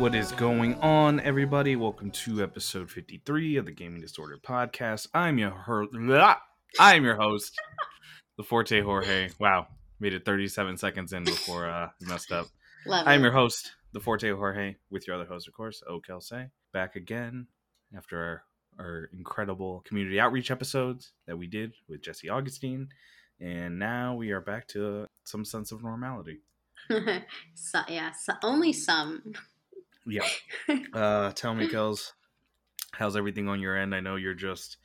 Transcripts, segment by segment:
What is going on, everybody? Welcome to episode 53 of the Gaming Disorder Podcast. I'm your her- I'm your host, the Forte Jorge. Wow, made it 37 seconds in before uh messed up. Love I'm it. your host, the Forte Jorge, with your other host, of course, O Kelsey. Back again after our, our incredible community outreach episodes that we did with Jesse Augustine. And now we are back to some sense of normality. so, yeah, so, only some. Yeah. Uh, tell me, Kels, how's everything on your end? I know you're just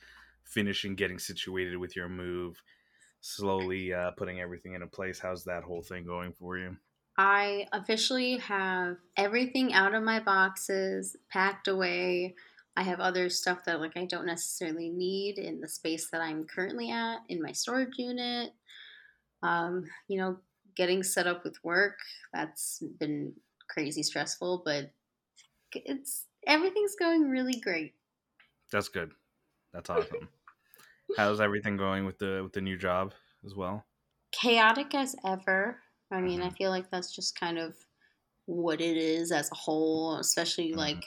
finishing getting situated with your move, slowly uh, putting everything into place. How's that whole thing going for you? I officially have everything out of my boxes, packed away. I have other stuff that like I don't necessarily need in the space that I'm currently at in my storage unit. Um, you know, getting set up with work, that's been crazy stressful, but it's everything's going really great. That's good. That's awesome. how's everything going with the with the new job as well? chaotic as ever. I mean, I Mhm. feel like that's just kind of what it is as a whole, especially Mhm. like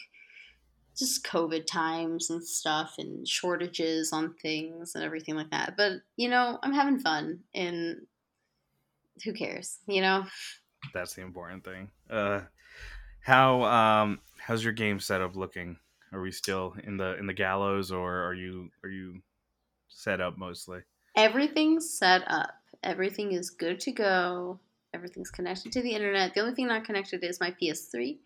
just COVID times and stuff and shortages on things and everything like that. But, you know, I'm having fun and who cares, you know? That's the important thing. Uh, how um how's your game setup looking? Are we still in the in the gallows, or are you are you set up mostly? Everything's set up. Everything is good to go. Everything's connected to the internet. The only thing not connected is my PS3.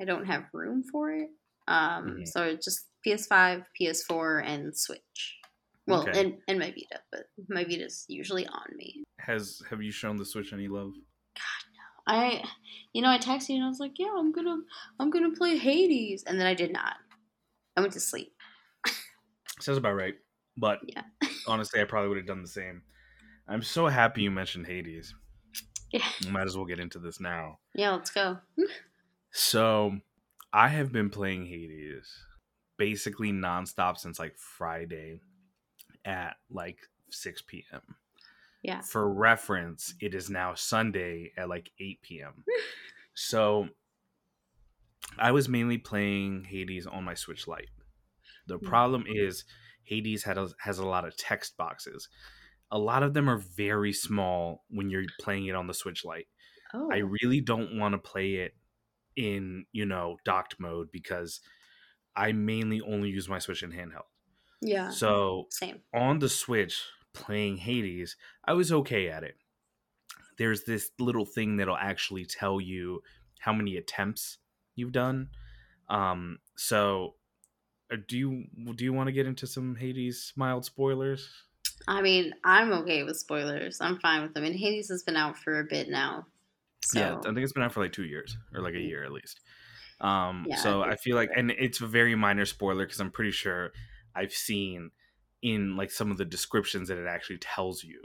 I don't have room for it. Um, Mhm. So just PS5, PS4, and Switch. Well, Okay. and, and my Vita, but my Vita's usually on me. Has have you shown the Switch any love? I, you know, I texted you and I was like, yeah, I'm gonna, I'm gonna play Hades, and then I did not. I went to sleep. Sounds about right. But Yeah. honestly, I probably would have done the same. I'm so happy you mentioned Hades. Yeah. Might as well get into this now. Yeah, let's go. So, I have been playing Hades basically nonstop since like Friday at like 6 p.m. Yeah. For reference, it is now Sunday at like 8 p.m. so, I was mainly playing Hades on my Switch Lite. The Hmm. problem is Hades had a, has a lot of text boxes. A lot of them are very small when you're playing it on the Switch Lite. Oh, I really don't want to play it in, you know, docked mode because I mainly only use my Switch in handheld. yeah, So same. on the Switch playing Hades, I was okay at it. There's this little thing that'll actually tell you how many attempts you've done. Um, so uh, do you do you want to get into some Hades mild spoilers? I mean, I'm okay with spoilers. I'm fine with them. And Hades has been out for a bit now. So, Yeah, I think it's been out for like two years or like a year at least. Um, Yeah, so I I feel like, and it's a very minor spoiler because I'm pretty sure I've seen in like some of the descriptions that it actually tells you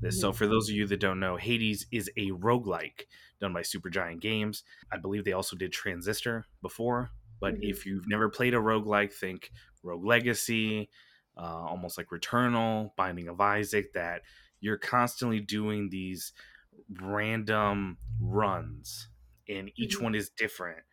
this. So Mhm. for those of you that don't know, Hades is a roguelike done by Supergiant Games. I believe they also did Transistor before, but Mhm. if you've never played a roguelike, think Rogue Legacy, uh, almost like Returnal, Binding of Isaac, that you're constantly doing these random runs and each Mhm. one is different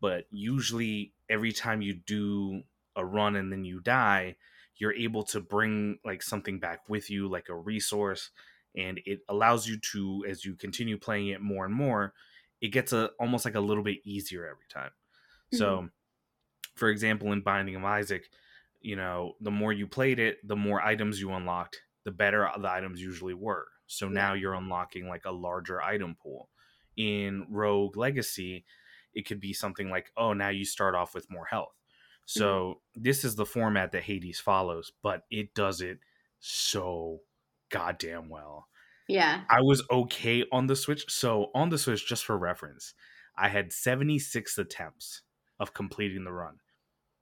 but usually every time you do a run and then you die you're able to bring like something back with you like a resource and it allows you to as you continue playing it more and more it gets a almost like a little bit easier every time. Mm-hmm. So for example in binding of isaac you know the more you played it the more items you unlocked the better the items usually were. So now you're unlocking like a larger item pool. In rogue legacy it could be something like oh now you start off with more health Mm-hmm. so this is the format that hades follows but it does it so goddamn well yeah. I was okay on the Switch. So on the Switch, just for reference, I had 76 attempts of completing the run.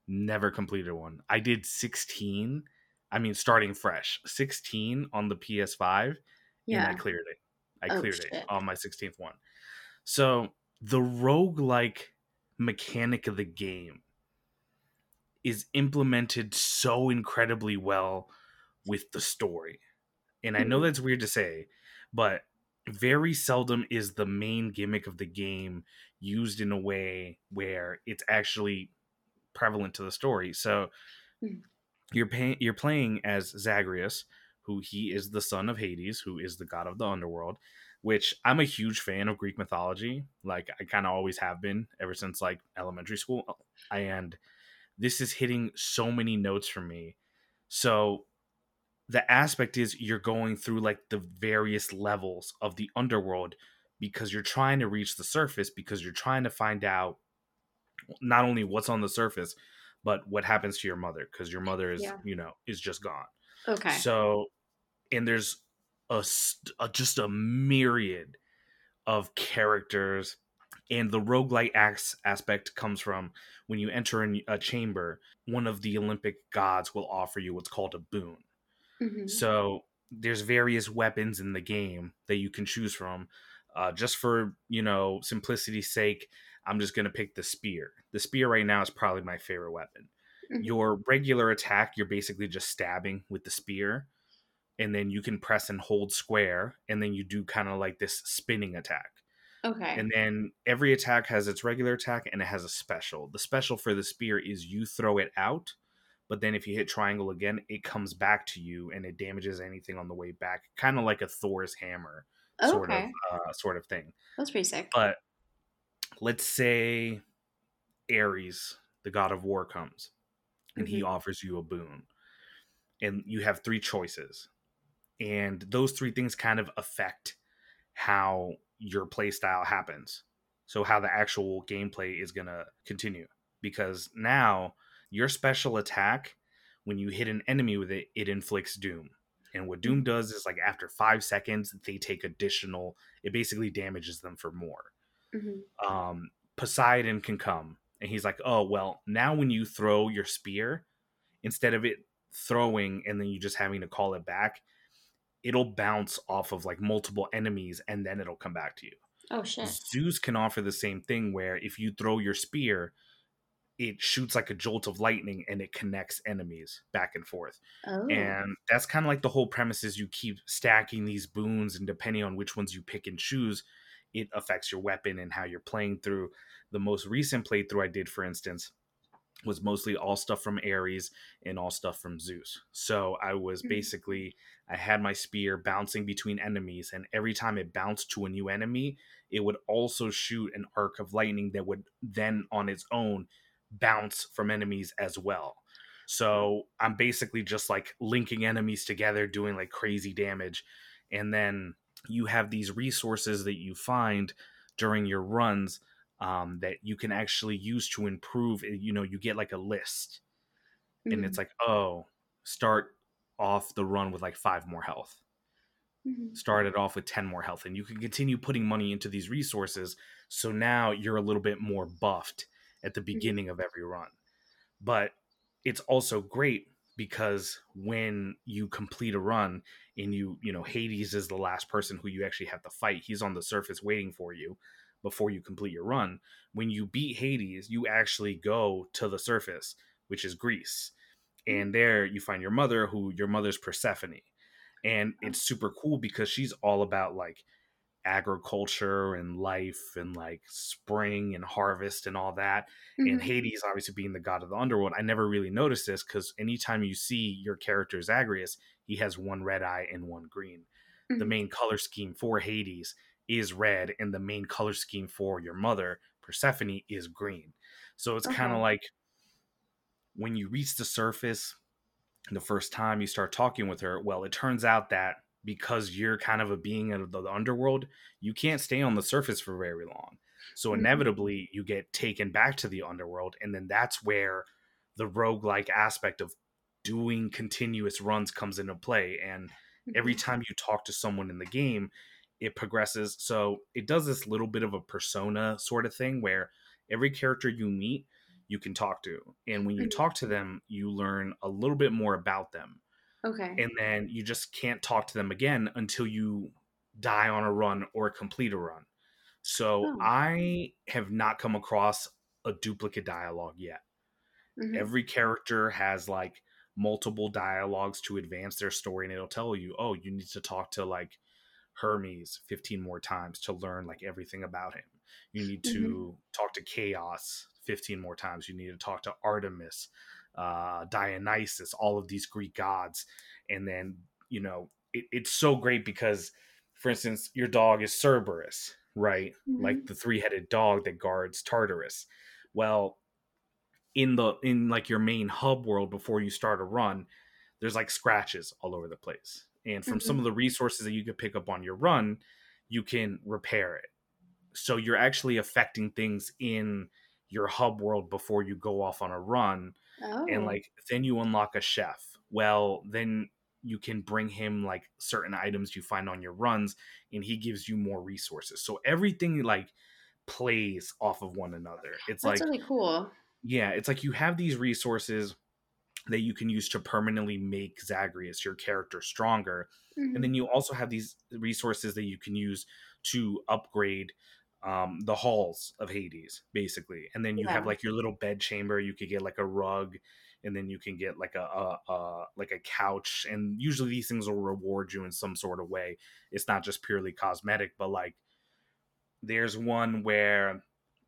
Never completed one. I did 16. I mean, starting fresh, 16 on the PS5, yeah. and I cleared it. I oh, cleared shit. it on my 16th one. So the roguelike mechanic of the game is implemented so incredibly well with the story. And I know mm-hmm. that's weird to say, but very seldom is the main gimmick of the game used in a way where it's actually prevalent to the story. So mm. you're pay- you're playing as Zagreus, who he is the son of Hades, who is the god of the underworld, which I'm a huge fan of Greek mythology. Like I kind of always have been ever since like elementary school. And this is hitting so many notes for me. So the aspect is you're going through like the various levels of the underworld because you're trying to reach the surface because you're trying to find out not only what's on the surface but what happens to your mother because your mother is yeah. you know is just gone okay so and there's a, a just a myriad of characters and the roguelite acts aspect comes from when you enter in a chamber one of the olympic gods will offer you what's called a boon mm-hmm. so there's various weapons in the game that you can choose from uh, just for you know simplicity's sake i'm just going to pick the spear the spear right now is probably my favorite weapon mm-hmm. your regular attack you're basically just stabbing with the spear and then you can press and hold square and then you do kind of like this spinning attack Okay. And then every attack has its regular attack and it has a special. The special for the spear is you throw it out, but then if you hit triangle again, it comes back to you and it damages anything on the way back, kind of like a Thor's hammer sort okay. of uh, sort of thing. That's pretty sick. But let's say Ares, the god of war, comes and mm-hmm. he offers you a boon, and you have three choices, and those three things kind of affect how your play style happens. So how the actual gameplay is going to continue because now your special attack when you hit an enemy with it it inflicts doom. And what doom mm-hmm. does is like after 5 seconds they take additional it basically damages them for more. Mm-hmm. Um Poseidon can come and he's like, "Oh, well, now when you throw your spear instead of it throwing and then you just having to call it back, it'll bounce off of like multiple enemies and then it'll come back to you. Oh shit. Zeus can offer the same thing where if you throw your spear, it shoots like a jolt of lightning and it connects enemies back and forth. Oh. And that's kind of like the whole premise is you keep stacking these boons and depending on which ones you pick and choose, it affects your weapon and how you're playing through. The most recent playthrough I did, for instance, was mostly all stuff from Ares and all stuff from Zeus. So I was mm-hmm. basically I had my spear bouncing between enemies, and every time it bounced to a new enemy, it would also shoot an arc of lightning that would then on its own bounce from enemies as well. So I'm basically just like linking enemies together, doing like crazy damage. And then you have these resources that you find during your runs um, that you can actually use to improve. Eh, you know, you get like a list, mm-hmm. and it's mm-hmm. like, oh, start off the run with like five more health. Mm-hmm. Started off with 10 more health, and you can continue putting money into these resources. So now you're a little bit more buffed at the mm-hmm. beginning mm-hmm. of every run. But it's also great because when you complete a run and you, you know, Hades is the last person who you actually have to fight, he's on the surface waiting for you before you complete your run. When you beat Hades, you actually go to the surface, which is Greece. Mm. And there you find your mother, who your mother's Persephone. And it's super cool because she's all about like agriculture and life and like spring and harvest and all that. Mm-hmm. And Hades, obviously being the god of the underworld, I never really noticed this because anytime you see your character Zagreus, he has one red eye and one green. Mm-hmm. The main color scheme for Hades is red and the main color scheme for your mother persephone is green so it's kind of like when you reach the surface the first time you start talking with her well it turns out that because you're kind of a being of the underworld you can't stay on the surface for very long so mm-hmm. inevitably you get taken back to the underworld and then that's where the rogue-like aspect of doing continuous runs comes into play and every mm-hmm. time you talk to someone in the game it progresses. So it does this little bit of a persona sort of thing where every character you meet, you can talk to. And when you Mhm. talk to them, you learn a little bit more about them. Okay. And then you just can't talk to them again until you die on a run or complete a run. So Oh. I have not come across a duplicate dialogue yet. Mhm. Every character has like multiple dialogues to advance their story, and it'll tell you, oh, you need to talk to like Hermes 15 more times to learn like everything about him. You need to talk to Chaos 15 more times. You need to talk to Artemis, uh, Dionysus, all of these Greek gods. And then, you know, it, it's so great because, for instance, your dog is Cerberus, right? Like the three headed dog that guards Tartarus. Well, in the in like your main hub world before you start a run, there's like scratches all over the place. And from some Mhm. of the resources that you could pick up on your run, you can repair it. So you're actually affecting things in your hub world before you go off on a run Oh. and like then you unlock a chef well then you can bring him like certain items you find on your runs and he gives you more resources so everything like plays off of one another it's That's like really cool. yeah it's like you have these resources that you can use to permanently make zagreus your character stronger Mhm. and then you also have these resources that you can use to upgrade um, the halls of Hades, basically. And then you have like your little bed chamber. You could get like a rug, and then you can get like a, a, a like a couch. And usually these things will reward you in some sort of way. It's not just purely cosmetic, but like there's one where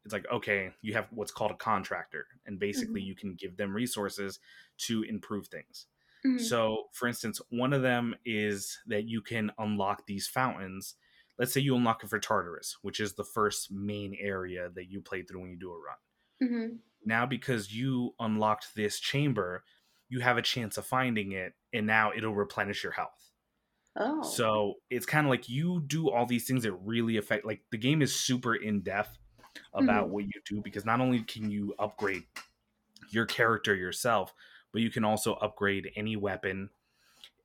it's like okay, you have what's called a contractor, and basically you can give them resources to improve things. Mhm. So, for instance, one of them is that you can unlock these fountains. Let's say you unlock it for Tartarus, which is the first main area that you play through when you do a run. Mhm. Now, because you unlocked this chamber, you have a chance of finding it, and now it'll replenish your health. Oh. So it's kind of like you do all these things that really affect. Like the game is super in depth about Mhm. what you do because not only can you upgrade your character yourself, but you can also upgrade any weapon.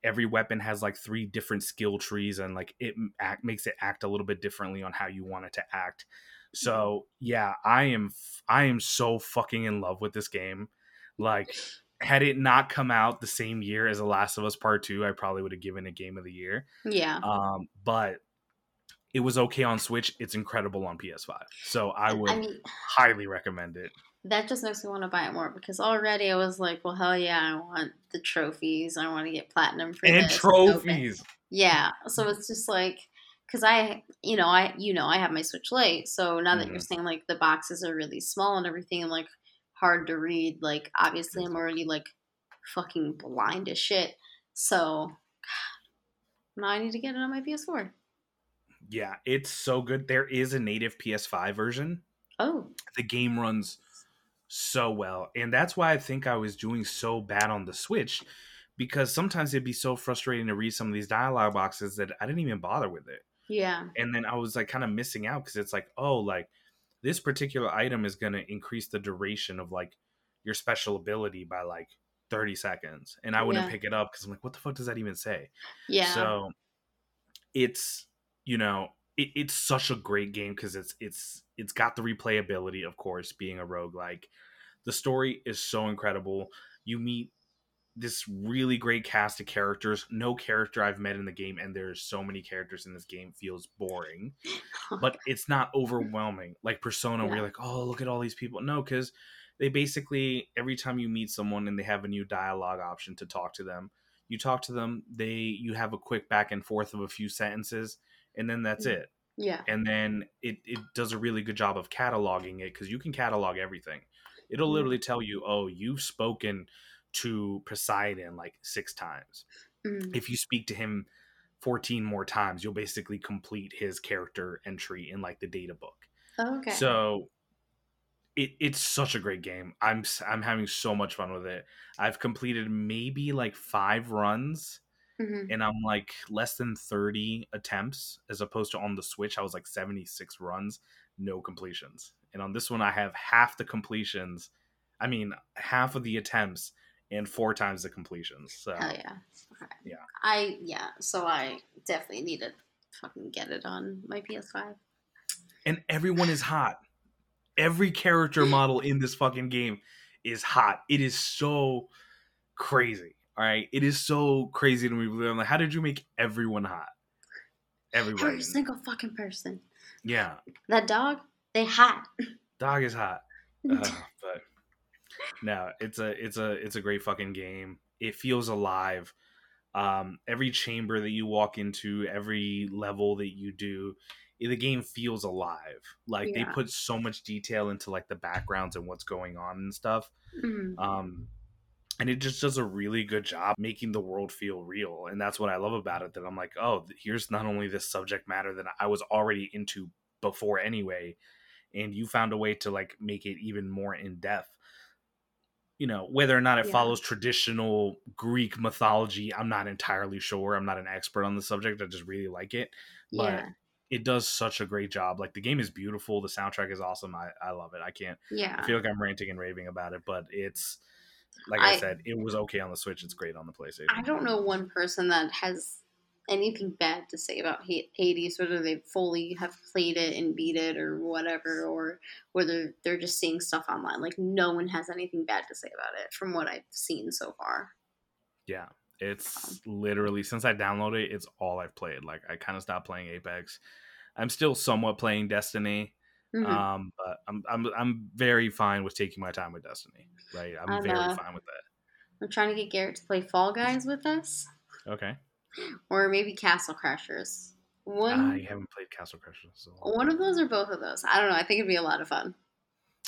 Every weapon has like three different skill trees, and like it act, makes it act a little bit differently on how you want it to act. So yeah, I am I am so fucking in love with this game. Like, had it not come out the same year as The Last of Us Part Two, I probably would have given it Game of the Year. yeah. Um, but it was okay on Switch. It's incredible on PS5. So I would I mean, highly recommend it. that just makes me want to buy it more because already I was like, well, hell yeah, I want the trophies. I want to get platinum for And this. trophies. Yeah. So it's just like, because I, you know, I, you know, I have my Switch Lite. So now that you're Mhm. saying like the boxes are really small and everything, and like hard to read, like obviously I'm already like fucking blind as shit. So now I need to get it on my PS4. Yeah, it's so good. There is a native PS5 version. Oh. The game runs so well. And that's why I think I was doing so bad on the Switch because sometimes it'd be so frustrating to read some of these dialogue boxes that I didn't even bother with it. Yeah. And then I was like kind of missing out because it's like, oh, like this particular item is going to increase the duration of like your special ability by like 30 seconds. And I wouldn't Yeah. pick it up because I'm like, what the fuck does that even say? Yeah. So it's you know it, it's such a great game because it's it's it's got the replayability, of course, being a rogue like. The story is so incredible. You meet this really great cast of characters. No character I've met in the game, and there's so many characters in this game, feels boring. But it's not overwhelming. Like Persona, where you're like, oh, look at all these people. No, because they basically every time you meet someone and they have a new dialogue option to talk to them, you talk to them. They you have a quick back and forth of a few sentences, and then that's Mm. it yeah. and then it, it does a really good job of cataloging it because you can catalog everything it'll Yeah. literally tell you oh you've spoken to poseidon like six times Mm. if you speak to him 14 more times you'll basically complete his character entry in like the data book Oh, okay. so it, it's such a great game i'm i'm having so much fun with it i've completed maybe like five runs Mhm. and I'm like less than 30 attempts as opposed to on the Switch I was like 76 runs, no completions. And on this one I have half the completions. I mean, half of the attempts and four times the completions. So Hell yeah. Okay. Yeah. I yeah. So I definitely need to fucking get it on my PS5. and everyone is hot. every character model in this fucking game is hot. It is so crazy. All right, it is so crazy to me. I'm like, how did you make everyone hot? Everybody, Every single fucking person. yeah, That dog, they hot. dog is hot. Uh, but no, it's a it's a it's a great fucking game. It feels alive. Um, every chamber that you walk into, every level that you do, eh, the game feels alive. Like they put so much detail into like the backgrounds and what's going on and stuff. Mhm. Um, and it just does a really good job making the world feel real. And that's what I love about it. That I'm like, oh, here's not only this subject matter that I was already into before anyway, and you found a way to like make it even more in depth. You know, whether or not it Yeah. follows traditional Greek mythology, I'm not entirely sure. I'm not an expert on the subject. I just really like it. But yeah, it does such a great job. Like the game is beautiful. The soundtrack is awesome. I, I love it. I can't yeah I feel like I'm ranting and raving about it, but it's like I, I- said, it was okay on the Switch. It's great on the PlayStation. I don't know one person that has anything bad to say about Hades, whether they fully have played it and beat it or whatever, or whether they're just seeing stuff online. Like no one has anything bad to say about it from what I've seen so far. Yeah, it's um, literally since I downloaded it, it's all I've played. Like I kind of stopped playing Apex. I'm still somewhat playing Destiny, Mhm. um, but I'm I'm I'm very fine with taking my time with Destiny. Right, I'm, I'm, very uh, fine with that. I'm trying to get Garrett to play Fall Guys with us, Okay, or maybe Castle Crashers. One, I haven't played Castle Crashers, so one of those or both of those. I don't know. I think it'd be a lot of fun.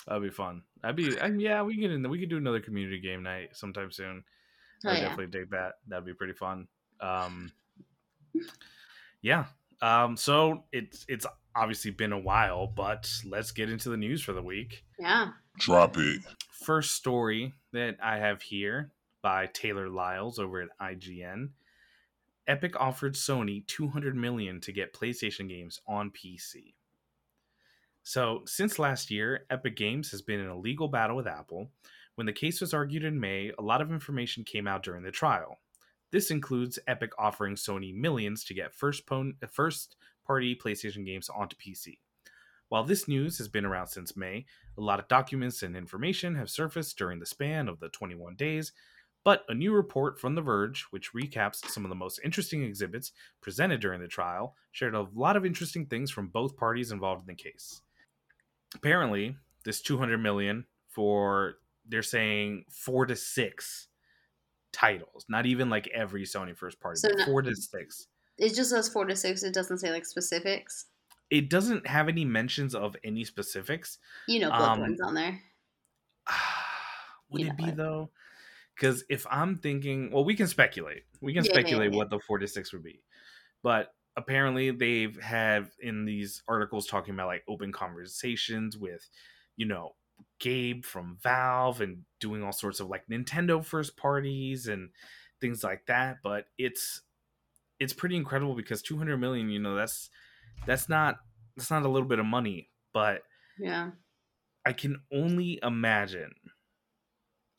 that'd be fun. I'd be um, yeah. We can get in. We could do another community game night sometime soon. Oh, I yeah. definitely dig that. That'd be pretty fun. Um, yeah. Um, so it's it's obviously been a while, but let's get into the news for the week. Yeah. Drop it. First story that I have here by Taylor Lyles over at IGN. Epic offered Sony 200 million to get PlayStation games on PC. So, since last year, Epic Games has been in a legal battle with Apple. When the case was argued in May, a lot of information came out during the trial. This includes Epic offering Sony millions to get first pon- first party PlayStation games onto PC. While this news has been around since May, a lot of documents and information have surfaced during the span of the 21 days, but a new report from The Verge, which recaps some of the most interesting exhibits presented during the trial, shared a lot of interesting things from both parties involved in the case. Apparently, this 200 million for they're saying 4 to 6 titles, not even like every Sony first party, So but no- 4 to 6. It just says four to six. It doesn't say like specifics. It doesn't have any mentions of any specifics. You know, Um, Bloodborne's on there. Would You it be it. though? Because if I'm thinking, well, we can speculate. We can Yeah, yeah, speculate yeah. what the four to six would be, but apparently they've had in these articles talking about like open conversations with, you know, Gabe from Valve and doing all sorts of like Nintendo first parties and things like that. But it's it's pretty incredible because 200 million, you know, that's that's not that's not a little bit of money, but Yeah. I can only imagine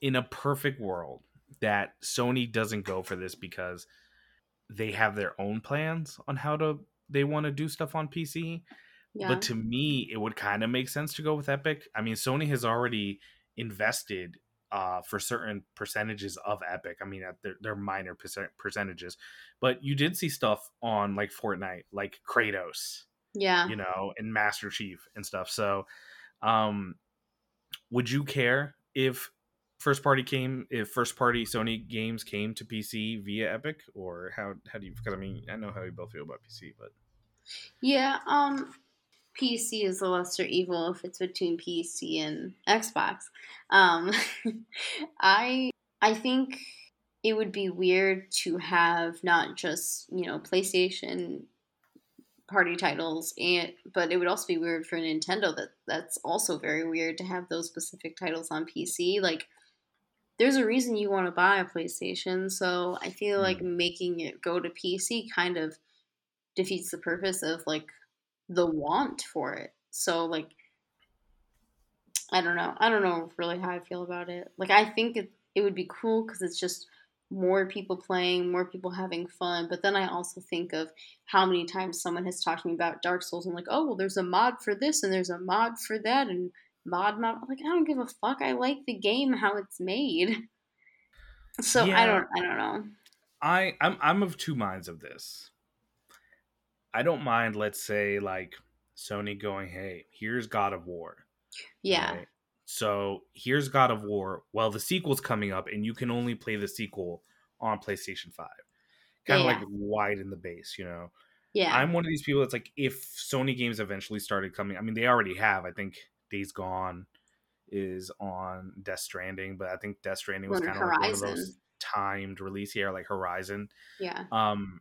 in a perfect world that Sony doesn't go for this because they have their own plans on how to they want to do stuff on PC. Yeah. But to me, it would kind of make sense to go with Epic. I mean, Sony has already invested uh, for certain percentages of Epic. I mean, at their, their minor percent, percentages, but you did see stuff on like Fortnite, like Kratos yeah. you know, and Master Chief and stuff. So, um, would you care if first party came if first party Sony games came to PC via Epic, or how how do you? Because I mean, I know how you both feel about PC, but Yeah, um PC is the lesser evil if it's between PC and Xbox. Um I I think it would be weird to have not just, you know, PlayStation party titles and but it would also be weird for Nintendo that that's also very weird to have those specific titles on PC. Like there's a reason you want to buy a PlayStation, so I feel like making it go to PC kind of defeats the purpose of like the want for it. So like I don't know. I don't know really how I feel about it. Like I think it it would be cool cuz it's just more people playing, more people having fun. But then I also think of how many times someone has talked to me about Dark Souls and like, "Oh, well there's a mod for this and there's a mod for that and mod mod." Like I don't give a fuck. I like the game how it's made. So I don't I don't know. I I'm I'm of two minds of this. I don't mind, let's say, like Sony going, "Hey, here's God of War." Yeah. right? So here's God of War. Well, the sequel's coming up, and you can only play the sequel on PlayStation Five. Kind of Yeah. like widen the base, you know. Yeah. I'm one of these people that's like, if Sony games eventually started coming, I mean, they already have. I think Days Gone is on Death Stranding, but I think Death Stranding was kind of like one of those timed release here, like Horizon. yeah. Um,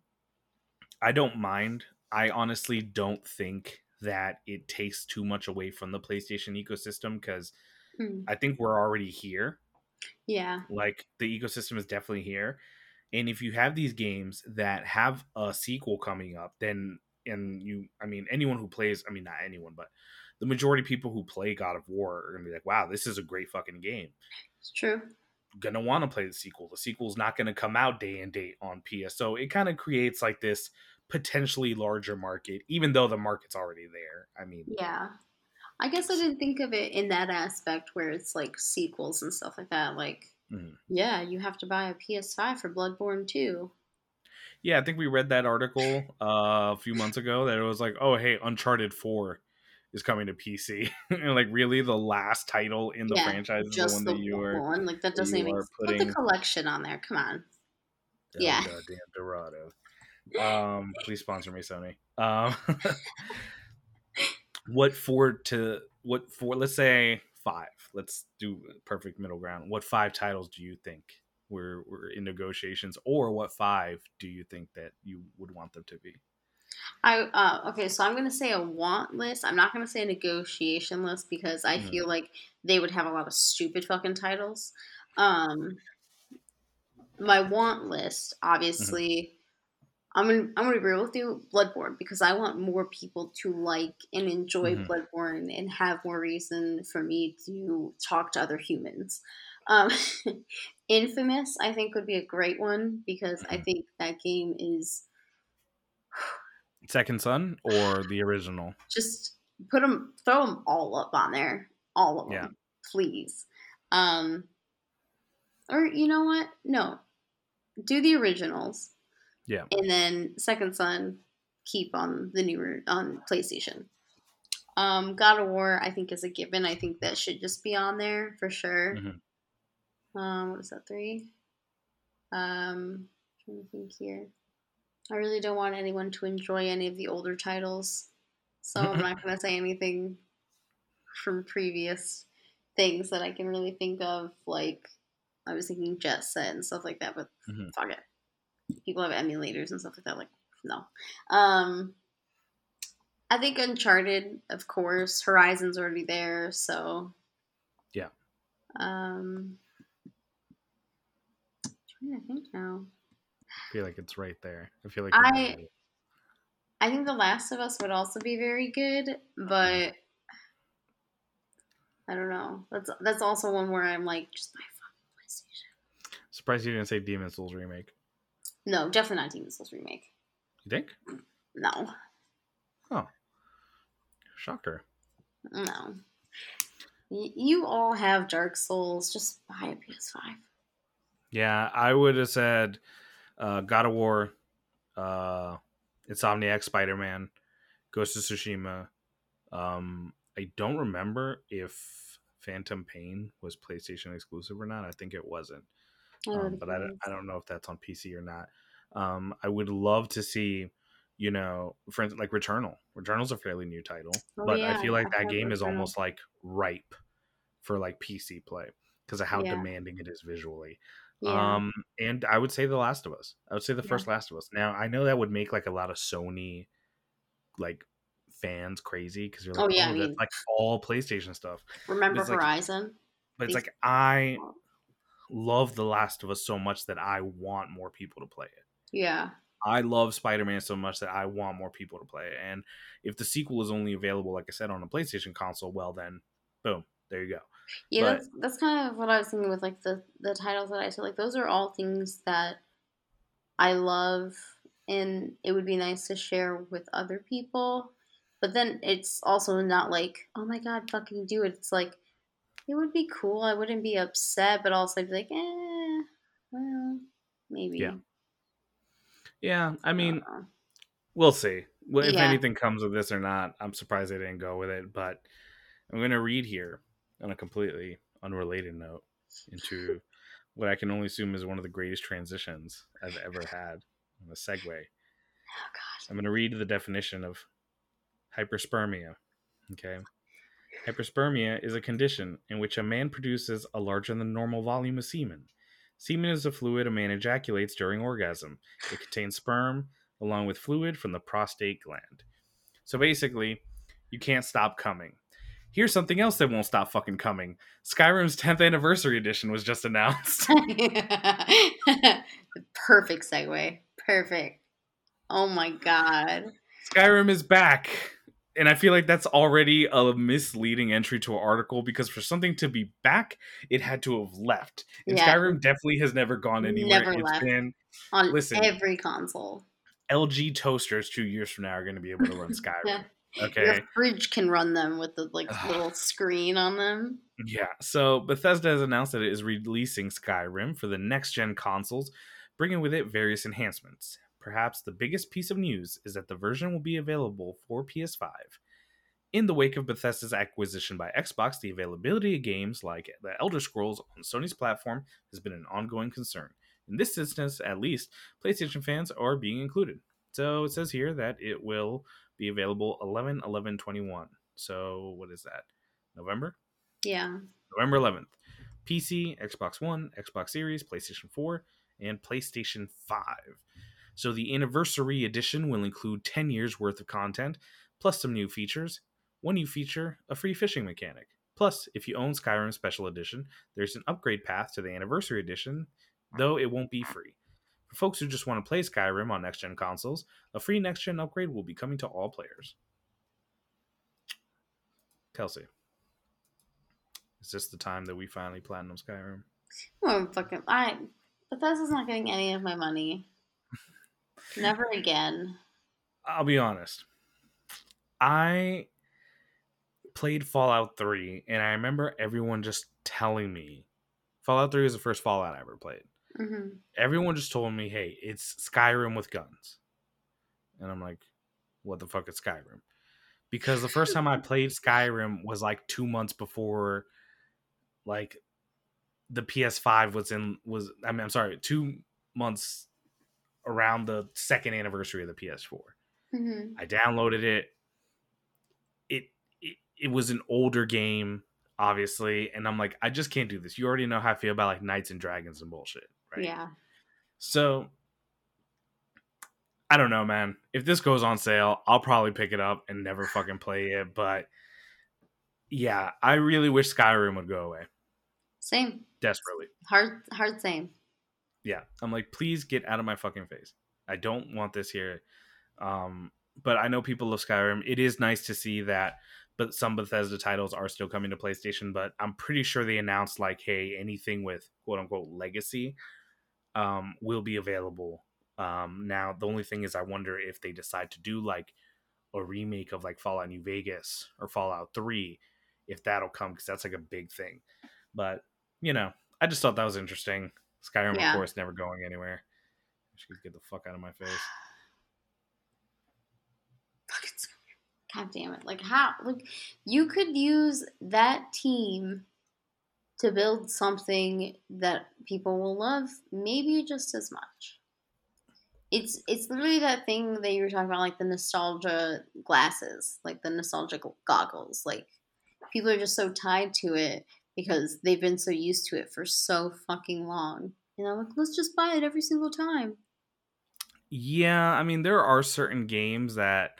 I don't mind. I honestly don't think that it takes too much away from the PlayStation ecosystem because Mm. I think we're already here. Yeah. Like the ecosystem is definitely here. And if you have these games that have a sequel coming up, then and you I mean anyone who plays I mean not anyone, but the majority of people who play God of War are gonna be like, wow, this is a great fucking game. It's true. Gonna want to play the sequel. The sequel's not gonna come out day and date on PS. So it kind of creates like this potentially larger market, even though the market's already there. I mean Yeah. I guess I didn't think of it in that aspect where it's like sequels and stuff like that. Like, Mhm. yeah, you have to buy a PS5 for Bloodborne 2. Yeah, I think we read that article uh, a few months ago that it was like, oh, hey, Uncharted 4 is coming to PC. and like, really, the last title in the Yeah, franchise is the Just one the that you are. one. Like, that doesn't even are put putting- the collection on there. Come on. Oh, Yeah. goddamn Dorado. Um, please sponsor me, Sony. Um, what four to what four? Let's say five. Let's do perfect middle ground. What five titles do you think we're we're in negotiations, or what five do you think that you would want them to be? I uh, okay, so I'm gonna say a want list. I'm not gonna say a negotiation list because I Mhm. feel like they would have a lot of stupid fucking titles. Um, my want list, obviously, I'm gonna I'm gonna agree with you, Bloodborne, because I want more people to like and enjoy Mhm. Bloodborne and have more reason for me to talk to other humans. Um, Infamous, I think, would be a great one because I Mhm. think that game is Second Son or the original? just put them throw them all up on there all of them Yeah. please um or you know what no do the originals Yeah. and then second son keep on the newer on playstation um god of war i think is a given i think that should just be on there for sure Mhm. um what is that three um trying to think here i really don't want anyone to enjoy any of the older titles so i'm not going to say anything from previous things that i can really think of like i was thinking jet set and stuff like that but Mhm. fuck it people have emulators and stuff like that like no um i think uncharted of course horizon's already there so Yeah. um trying to think now I feel like it's right there. I feel like I- I think The Last of Us would also be very good, but I don't know. That's that's also one where I'm like, just buy fucking PlayStation. surprised you didn't say Demon Souls remake. No, definitely not Demon Souls remake. You think? No, Oh. Shocker. no. Y- you all have Dark Souls. Just buy a PS5. Yeah, I would have said uh, God of War, uh, Insomniac, Spider Man, Ghost of Tsushima. Um, I don't remember if Phantom Pain was PlayStation exclusive or not. I think it wasn't, um, but I don't. I don't know if that's on PC or not. Um, I would love to see, you know, for instance, like Returnal. Returnal's a fairly new title, Oh, but yeah, I feel like I that game is almost like ripe for like PC play because of how Yeah. demanding it is visually. Yeah. Um, and I would say The Last of Us. I would say the first Last of Us. Now I know that would make like a lot of Sony like fans crazy because you're like, Oh, oh, yeah, I that's mean- like all PlayStation stuff. Remember it's like- Horizon? But it's like I love The Last of Us so much that I want more people to play it. yeah. I love Spider Man so much that I want more people to play it. And if the sequel is only available, like I said, on a PlayStation console, well then, boom, there you go. Yeah, But- that's that's kind of what I was thinking with like the the titles that I said. Like those are all things that I love, and it would be nice to share with other people. But then it's also not like, oh my god, fucking do it. It's like it would be cool. I wouldn't be upset, but also I'd be like, eh, well, maybe. Yeah. Yeah, I mean, don't we'll see. Well, if Yeah. anything comes of this or not, I'm surprised they didn't go with it. But I'm going to read here on a completely unrelated note into what I can only assume is one of the greatest transitions I've ever had on a segue. Oh god. I'm going to read the definition of hyperspermia. Okay. Hyperspermia is a condition in which a man produces a larger than normal volume of semen. Semen is a fluid a man ejaculates during orgasm. It contains sperm along with fluid from the prostate gland. So basically, you can't stop coming. Here's something else that won't stop fucking coming. Skyrim's 10th anniversary edition was just announced. Perfect segue. Perfect. Oh my god. Skyrim is back. And I feel like that's already a misleading entry to an article because for something to be back, it had to have left. And Yeah. Skyrim definitely has never gone anywhere. Never It's left. been On Listen. every console. LG toasters two years from now are going to be able to run Skyrim. Yeah. Okay. Your fridge can run them with the like little screen on them. Yeah. So Bethesda has announced that it is releasing Skyrim for the next gen consoles, bringing with it various enhancements. Perhaps the biggest piece of news is that the version will be available for PS5. In the wake of Bethesda's acquisition by Xbox, the availability of games like The Elder Scrolls on Sony's platform has been an ongoing concern. In this instance, at least, PlayStation fans are being included. So it says here that it will be available 11 11 21. So what is that? November? Yeah. November 11th. PC, Xbox One, Xbox Series, PlayStation 4, and PlayStation 5. So the anniversary edition will include 10 years worth of content, plus some new features. One new feature, a free fishing mechanic. Plus, if you own Skyrim Special Edition, there's an upgrade path to the anniversary edition, though it won't be free. For folks who just want to play Skyrim on next gen consoles, a free next gen upgrade will be coming to all players. Kelsey, is this the time that we finally platinum Skyrim? Oh, well, fucking I Bethesda's not getting any of my money. Never again. I'll be honest. I played Fallout 3, and I remember everyone just telling me Fallout 3 was the first Fallout I ever played. hmm Everyone just told me, hey, it's Skyrim with guns. And I'm like, what the fuck is Skyrim? Because the first time I played Skyrim was like two months before like the PS5 was in was I mean I'm sorry, two months around the second anniversary of the PS4. hmm I downloaded it. It it, it was an older game, obviously, and I'm like, I just can't do this. You already know how I feel about like Knights and Dragons and bullshit, right? Yeah. So I don't know, man. If this goes on sale, I'll probably pick it up and never fucking play it. But yeah, I really wish Skyrim would go away. Same. Desperately. Hard hard same. Yeah. I'm like please get out of my fucking face. I don't want this here. Um but i know people love skyrim. It is nice to see that but some bethesda titles are still coming to playstation but i'm pretty sure they announced like hey anything with quote unquote legacy um will be available. Um now the only thing is i wonder if they decide to do like a remake of like fallout new vegas or fallout 3 if that'll come because that's like a big thing. But you know i just thought that was interesting Skyrim, Yeah. of course, never going anywhere. She could get the fuck out of my face. God damn it. Like how like you could use that team to build something that people will love maybe just as much. It's it's literally that thing that you were talking about, like the nostalgia glasses, like the nostalgic goggles. Like people are just so tied to it because they've been so used to it for so fucking long. And I'm like, let's just buy it every single time. Yeah, I mean, there are certain games that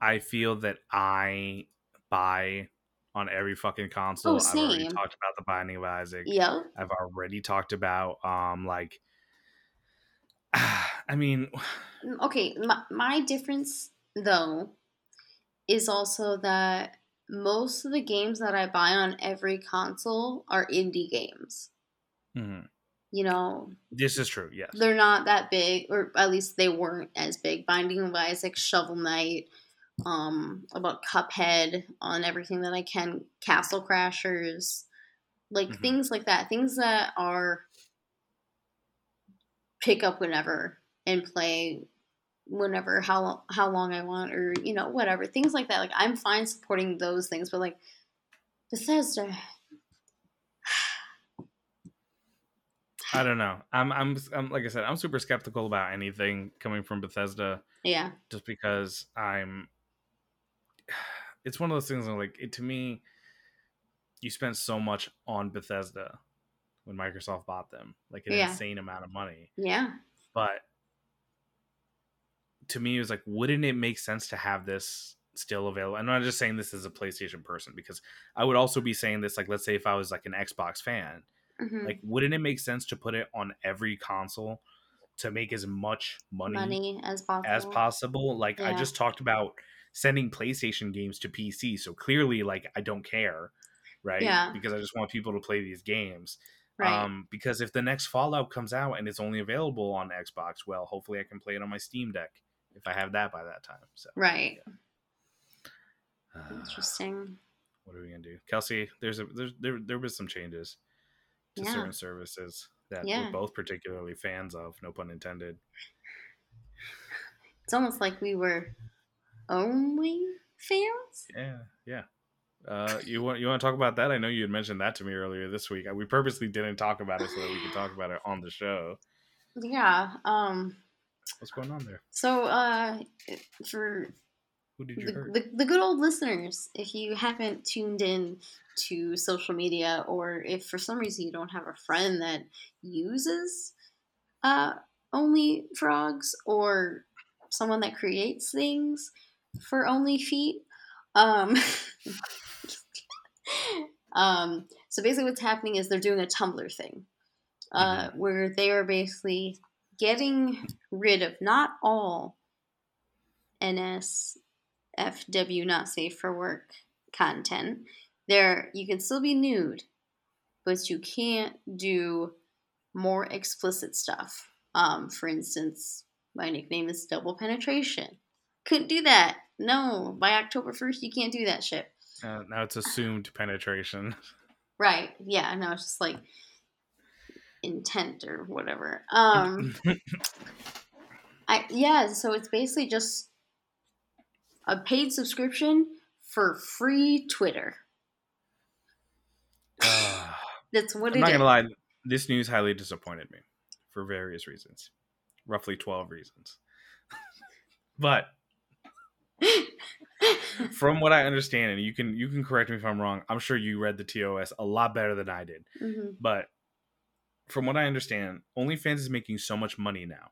I feel that I buy on every fucking console. Oh, I've already same. talked about the Binding of Isaac. Yep. I've already talked about um like I mean, okay my, my difference though is also that most of the games that i buy on every console are indie games mhm, you know this is true. Yes. they're not that big or at least they weren't as big binding of isaac shovel knight um, about Cuphead, on everything that I can, Castle Crashers, like Mhm. things like that, things that are pick up whenever and play whenever how how long I want or you know whatever things like that. Like I'm fine supporting those things, but like Bethesda, I don't know. I'm, I'm, I'm, like I said, I'm super skeptical about anything coming from Bethesda, yeah, just because I'm. It's one of those things like, it to me, you spent so much on Bethesda when Microsoft bought them, like an Yeah. insane amount of money. yeah, But to me, it was like, wouldn't it make sense to have this still available? I'm not just saying this as a PlayStation person because I would also be saying this, like, let's say if I was like an Xbox fan, mhm. like, wouldn't it make sense to put it on every console to make as much money, money as possible. as possible? Like, I just talked about sending PlayStation games to PC, so clearly, like, I don't care, right? Yeah. Because I just want people to play these games. Right. Um, because if the next Fallout comes out and it's only available on Xbox, well, hopefully I can play it on my Steam Deck if I have that by that time. So, right. uh, Interesting. what are we gonna do, Kelsey? There's a there's there there was some changes to Yeah. certain services that Yeah. we're both particularly fans of. No pun intended. It's almost like we were only fans. Yeah, yeah. Uh, you want you want to talk about that? I know you had mentioned that to me earlier this week. We purposely didn't talk about it so that we could talk about it on the show. Yeah. Um. What's going on there? So, uh, for Who did you the, hurt? the, the good old listeners, if you haven't tuned in to social media, or if for some reason you don't have a friend that uses uh, Only Frogs, or someone that creates things for Only Feet, um, um, so basically what's happening is they're doing a Tumblr thing, uh, where they are basically getting rid of not all NSFW not safe for work content. There you can still be nude, but you can't do more explicit stuff. Um, for instance, my nickname is double penetration. Couldn't do that. No, by October 1st, you can't do that shit. Uh, now it's assumed penetration. Right. Yeah, no, it's just like intent or whatever. Um I yeah, so it's basically just a paid subscription for free Twitter. That's what it is. I'm not is. gonna lie. This news highly disappointed me for various reasons, roughly twelve reasons. but from what I understand, and you can you can correct me if I'm wrong. I'm sure you read the TOS a lot better than I did. Mhm, But from what I understand, OnlyFans is making so much money now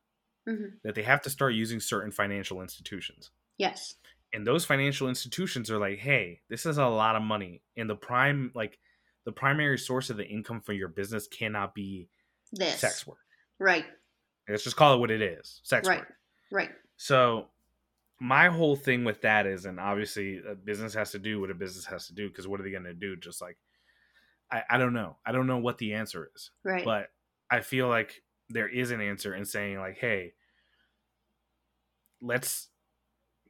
mhm. that they have to start using certain financial institutions. Yes. And those financial institutions are like, hey, this is a lot of money. And the prime like the primary source of the income for your business cannot be This. sex work. Right. Let's just call it what it is sex Right. work. Right. So, my whole thing with that is, and obviously, a business has to do what a business has to do because what are they going to do? Just like, I, I don't know. I don't know what the answer is, Right. but I feel like there is an answer in saying, like, hey, let's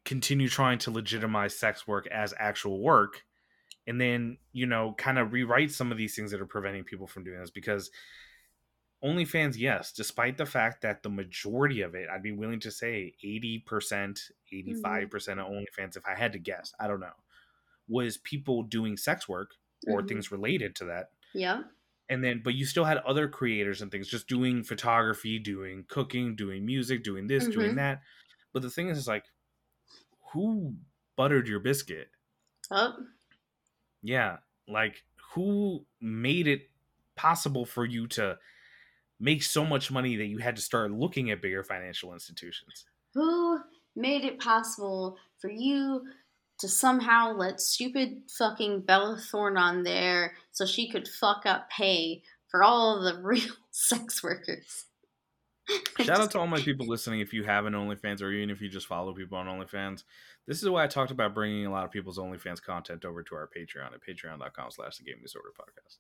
continue trying to legitimize sex work as actual work and then you know kind of rewrite some of these things that are preventing people from doing this because OnlyFans, yes, despite the fact that the majority of it, I'd be willing to say 80%, 85% of OnlyFans, if I had to guess, I don't know, was people doing sex work or Mhm. things related to that. yeah. And then, but you still had other creators and things just doing photography, doing cooking, doing music, doing this, doing Mhm. that. But the thing is, is like, who buttered your biscuit? Oh. Yeah. Like, who made it possible for you to make so much money that you had to start looking at bigger financial institutions? Who made it possible for you to somehow let stupid fucking Bella Thorne on there so she could fuck up pay for all the real sex workers? Shout out to all my people listening. If you have an OnlyFans, or even if you just follow people on OnlyFans, this is why I talked about bringing a lot of people's OnlyFans content over to our Patreon at patreon.com/slash The Game Disorder Podcast.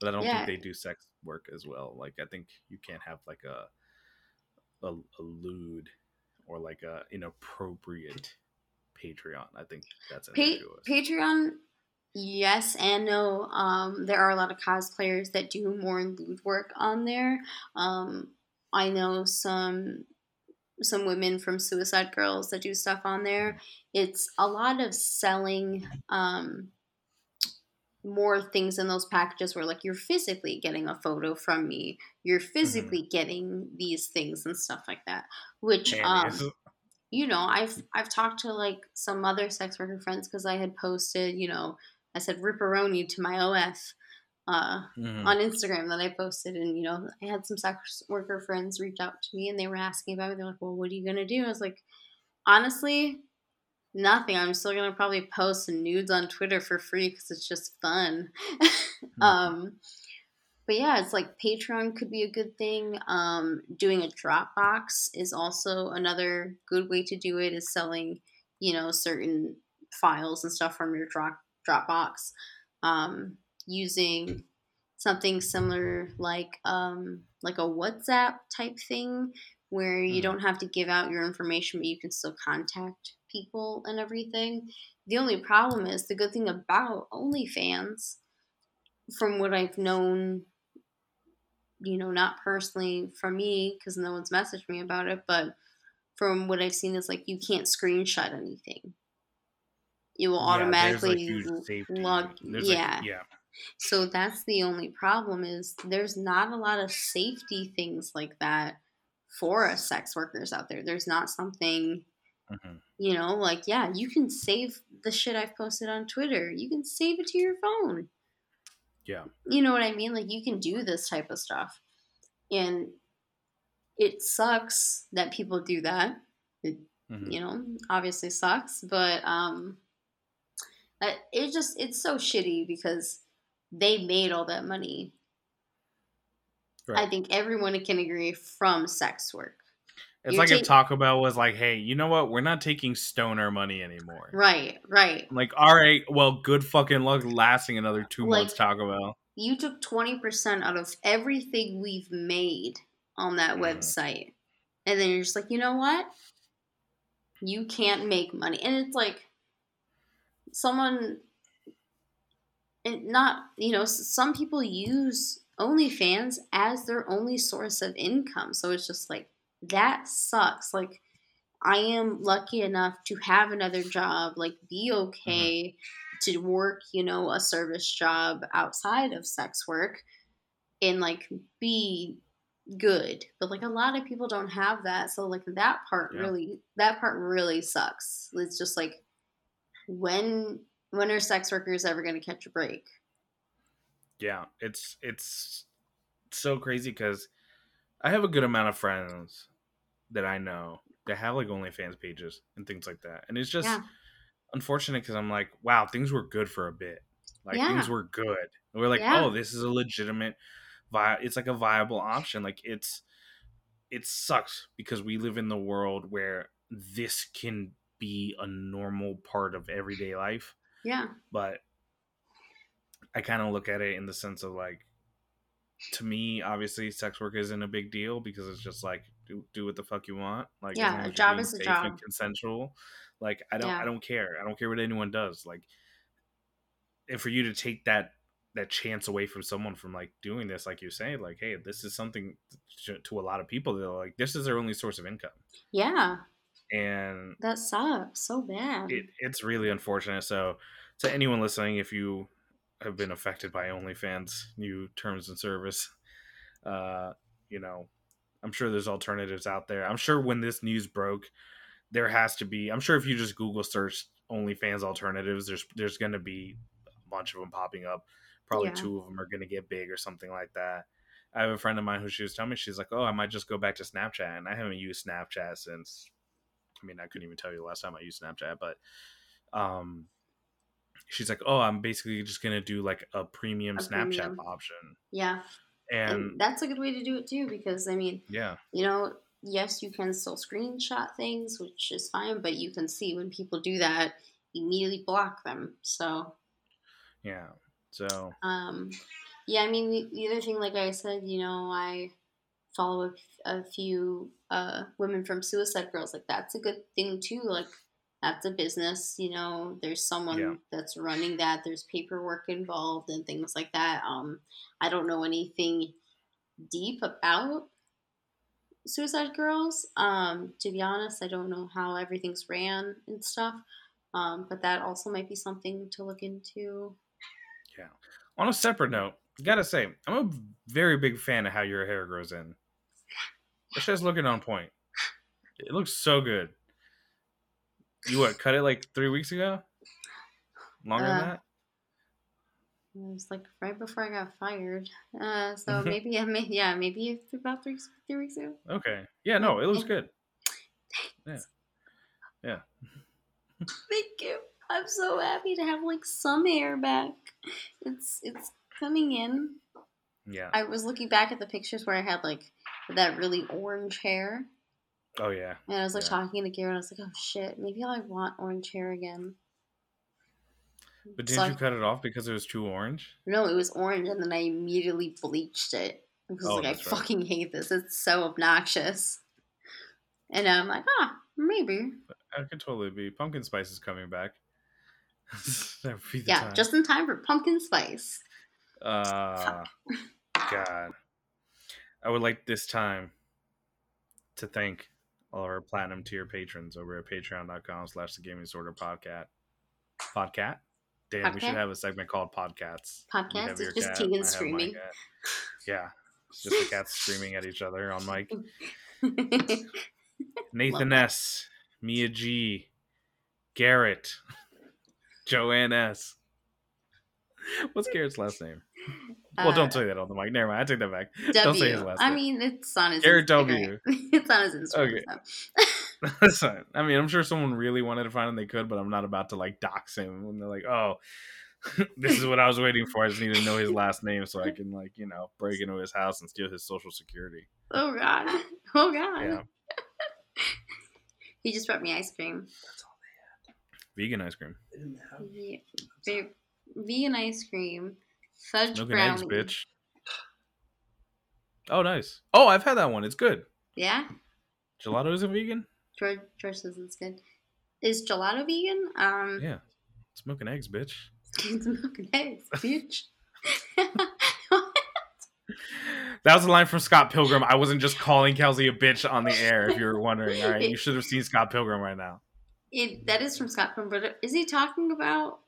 But I don't Yeah. think they do sex work as well. Like I think you can't have like a a, a lewd or like a inappropriate Patreon. I think that's pa- Patreon. Yes and no. Um, there are a lot of cosplayers that do more lewd work on there. Um, I know some some women from Suicide Girls that do stuff on there. It's a lot of selling um, more things in those packages where like you're physically getting a photo from me, you're mm-hmm. physically mm-hmm. getting these things and stuff like that. Which um, you know, I've I've talked to like some other sex worker friends because I had posted, you know, I said ripperoni to my OF uh, mm-hmm. on Instagram that I posted, and you know, I had some sex worker friends reach out to me and they were asking about it. They're like, "Well, what are you gonna do?" I was like, honestly, nothing. I'm still gonna probably post some nudes on Twitter for free because it's just fun. mm-hmm. um, but yeah, it's like Patreon could be a good thing. Um, doing a Dropbox is also another good way to do it. Is selling, you know, certain files and stuff from your drop Dropbox. Um, using something similar like um, like a WhatsApp type thing where you mm. don't have to give out your information, but you can still contact people and everything. The only problem is the good thing about OnlyFans, from what I've known you know, not personally from me because no one's messaged me about it, but from what I've seen is like you can't screenshot anything. It will yeah, automatically log. Yeah. Like, yeah. So that's the only problem is there's not a lot of safety things like that for us sex workers out there. There's not something, mm-hmm. you know, like yeah, you can save the shit I've posted on Twitter. You can save it to your phone. Yeah. You know what I mean? Like you can do this type of stuff. And it sucks that people do that. It, mm-hmm. you know, obviously sucks, but um it just it's so shitty because they made all that money. Right. I think everyone can agree from sex work. It's You're like if Taco Bell was like, "Hey, you know what? We're not taking stoner money anymore." Right, right. I'm like, all right, well, good fucking luck lasting another two like, months, Taco Bell. You took twenty percent out of everything we've made on that mm. website, and then you're just like, you know what? You can't make money, and it's like someone, and not you know, some people use OnlyFans as their only source of income, so it's just like that sucks. Like, I am lucky enough to have another job, like, be mm-hmm. okay mm-hmm. to work, you know, a service job outside of sex work and, like, be good. But, like, a lot of people don't have that. So, like, that part yeah. really, that part really sucks. It's just like, when, when are sex workers ever going to catch a break? Yeah, it's, it's so crazy because I have a good amount of friends that I know that have like OnlyFans pages and things like that, and it's just yeah. unfortunate because I'm like, wow, things were good for a bit. Like yeah. things were good. And we're like, yeah. oh, this is a legitimate, vi- it's like a viable option. Like it's, it sucks because we live in the world where this can be a normal part of everyday life. Yeah. But I kind of look at it in the sense of like, to me, obviously, sex work isn't a big deal because it's just like do do what the fuck you want. Like, yeah, a job is a job. Consensual. Like, I don't, yeah. I don't care. I don't care what anyone does. Like, and for you to take that that chance away from someone from like doing this, like you say, like, hey, this is something to, to a lot of people. They're like, this is their only source of income. Yeah. And that sucks so bad. It, it's really unfortunate. So, to anyone listening, if you have been affected by OnlyFans new terms and service. Uh, you know, I'm sure there's alternatives out there. I'm sure when this news broke, there has to be. I'm sure if you just Google search OnlyFans alternatives, there's there's going to be a bunch of them popping up. Probably yeah. two of them are going to get big or something like that. I have a friend of mine who she was telling me she's like, "Oh, I might just go back to Snapchat," and I haven't used Snapchat since. I mean, I couldn't even tell you the last time I used Snapchat, but um, she's like, "Oh, I'm basically just gonna do like a premium a Snapchat premium. option." Yeah, and, and, that's a good way to do it too, because I mean, yeah, you know, yes, you can still screenshot things, which is fine, but you can see when people do that, immediately block them. So, yeah, so um, yeah, I mean, the, the other thing, like I said, you know, I follow a, a few uh, women from Suicide Girls. Like that's a good thing too. Like that's a business. You know, there's someone Yeah. that's running that. There's paperwork involved and things like that. Um, I don't know anything deep about Suicide Girls. Um, to be honest, I don't know how everything's ran and stuff. Um, but that also might be something to look into. Yeah. On a separate note, gotta say, I'm a very big fan of how your hair grows in. It's just looking on point. It looks so good. You what? Cut it like three weeks ago? Longer Uh, than that? It was like right before I got fired. Uh, so Mhm. maybe I may, yeah, maybe it's about three three weeks ago. Okay. Yeah. No, it looks good. Thanks. Yeah. Yeah. Thank you. I'm so happy to have like some hair back. It's it's coming in. Yeah. I was looking back at the pictures where I had like that really orange hair, Oh yeah. and I was like Yeah. talking to Gary, and I was like, "Oh shit, maybe I want orange hair again." But didn't I- you cut it off because it was too orange? No, it was orange, and then I immediately bleached it because Oh, like I right. fucking hate this. It's so obnoxious. And I'm like, ah, maybe. That could totally be. Pumpkin spice is coming back. that would be the Yeah, time. just in time for pumpkin spice. Uh, God. I would like this time to thank all our platinum tier patrons over at patreon.com slash the gaming disorder podcast. Podcat? Damn, we should have a segment called Podcats. You Podcast have is just cat, Tegan I have my screaming. Yeah. It's just the cats screaming at each other on mic. Nathan that. S, Mia G, Garrett, Joanne S. What's Garrett's last name? Well, Uh, don't say that on the mic. Never mind. I take that back. Don't say his W. last I mean, it's on his Garrett Instagram. W. it's on his Instagram. Okay. so. That's fine. I mean, I'm sure someone really wanted to find him, they could, but I'm not about to like dox him when they're like, "Oh, this is what I was waiting for. I just need to know his last name so I can like, you know, break into his house and steal his social security." Oh god. Oh god. Yeah, He just brought me ice cream. vegan ice cream, They didn't have Yeah, vegan ice cream, fudge smoking brownie. eggs, bitch. Oh, nice. Oh, I've had that one. It's good. Yeah, Gelato isn't vegan. George, George says it's good. Is gelato vegan? Um, Yeah, smoking eggs, bitch. it's milk and eggs, bitch. That was a line from Scott Pilgrim. I wasn't just calling Kelsey a bitch on the air. If you were wondering, all right, you should have seen Scott Pilgrim right now. it, that is from Scott Pilgrim, but is he talking about?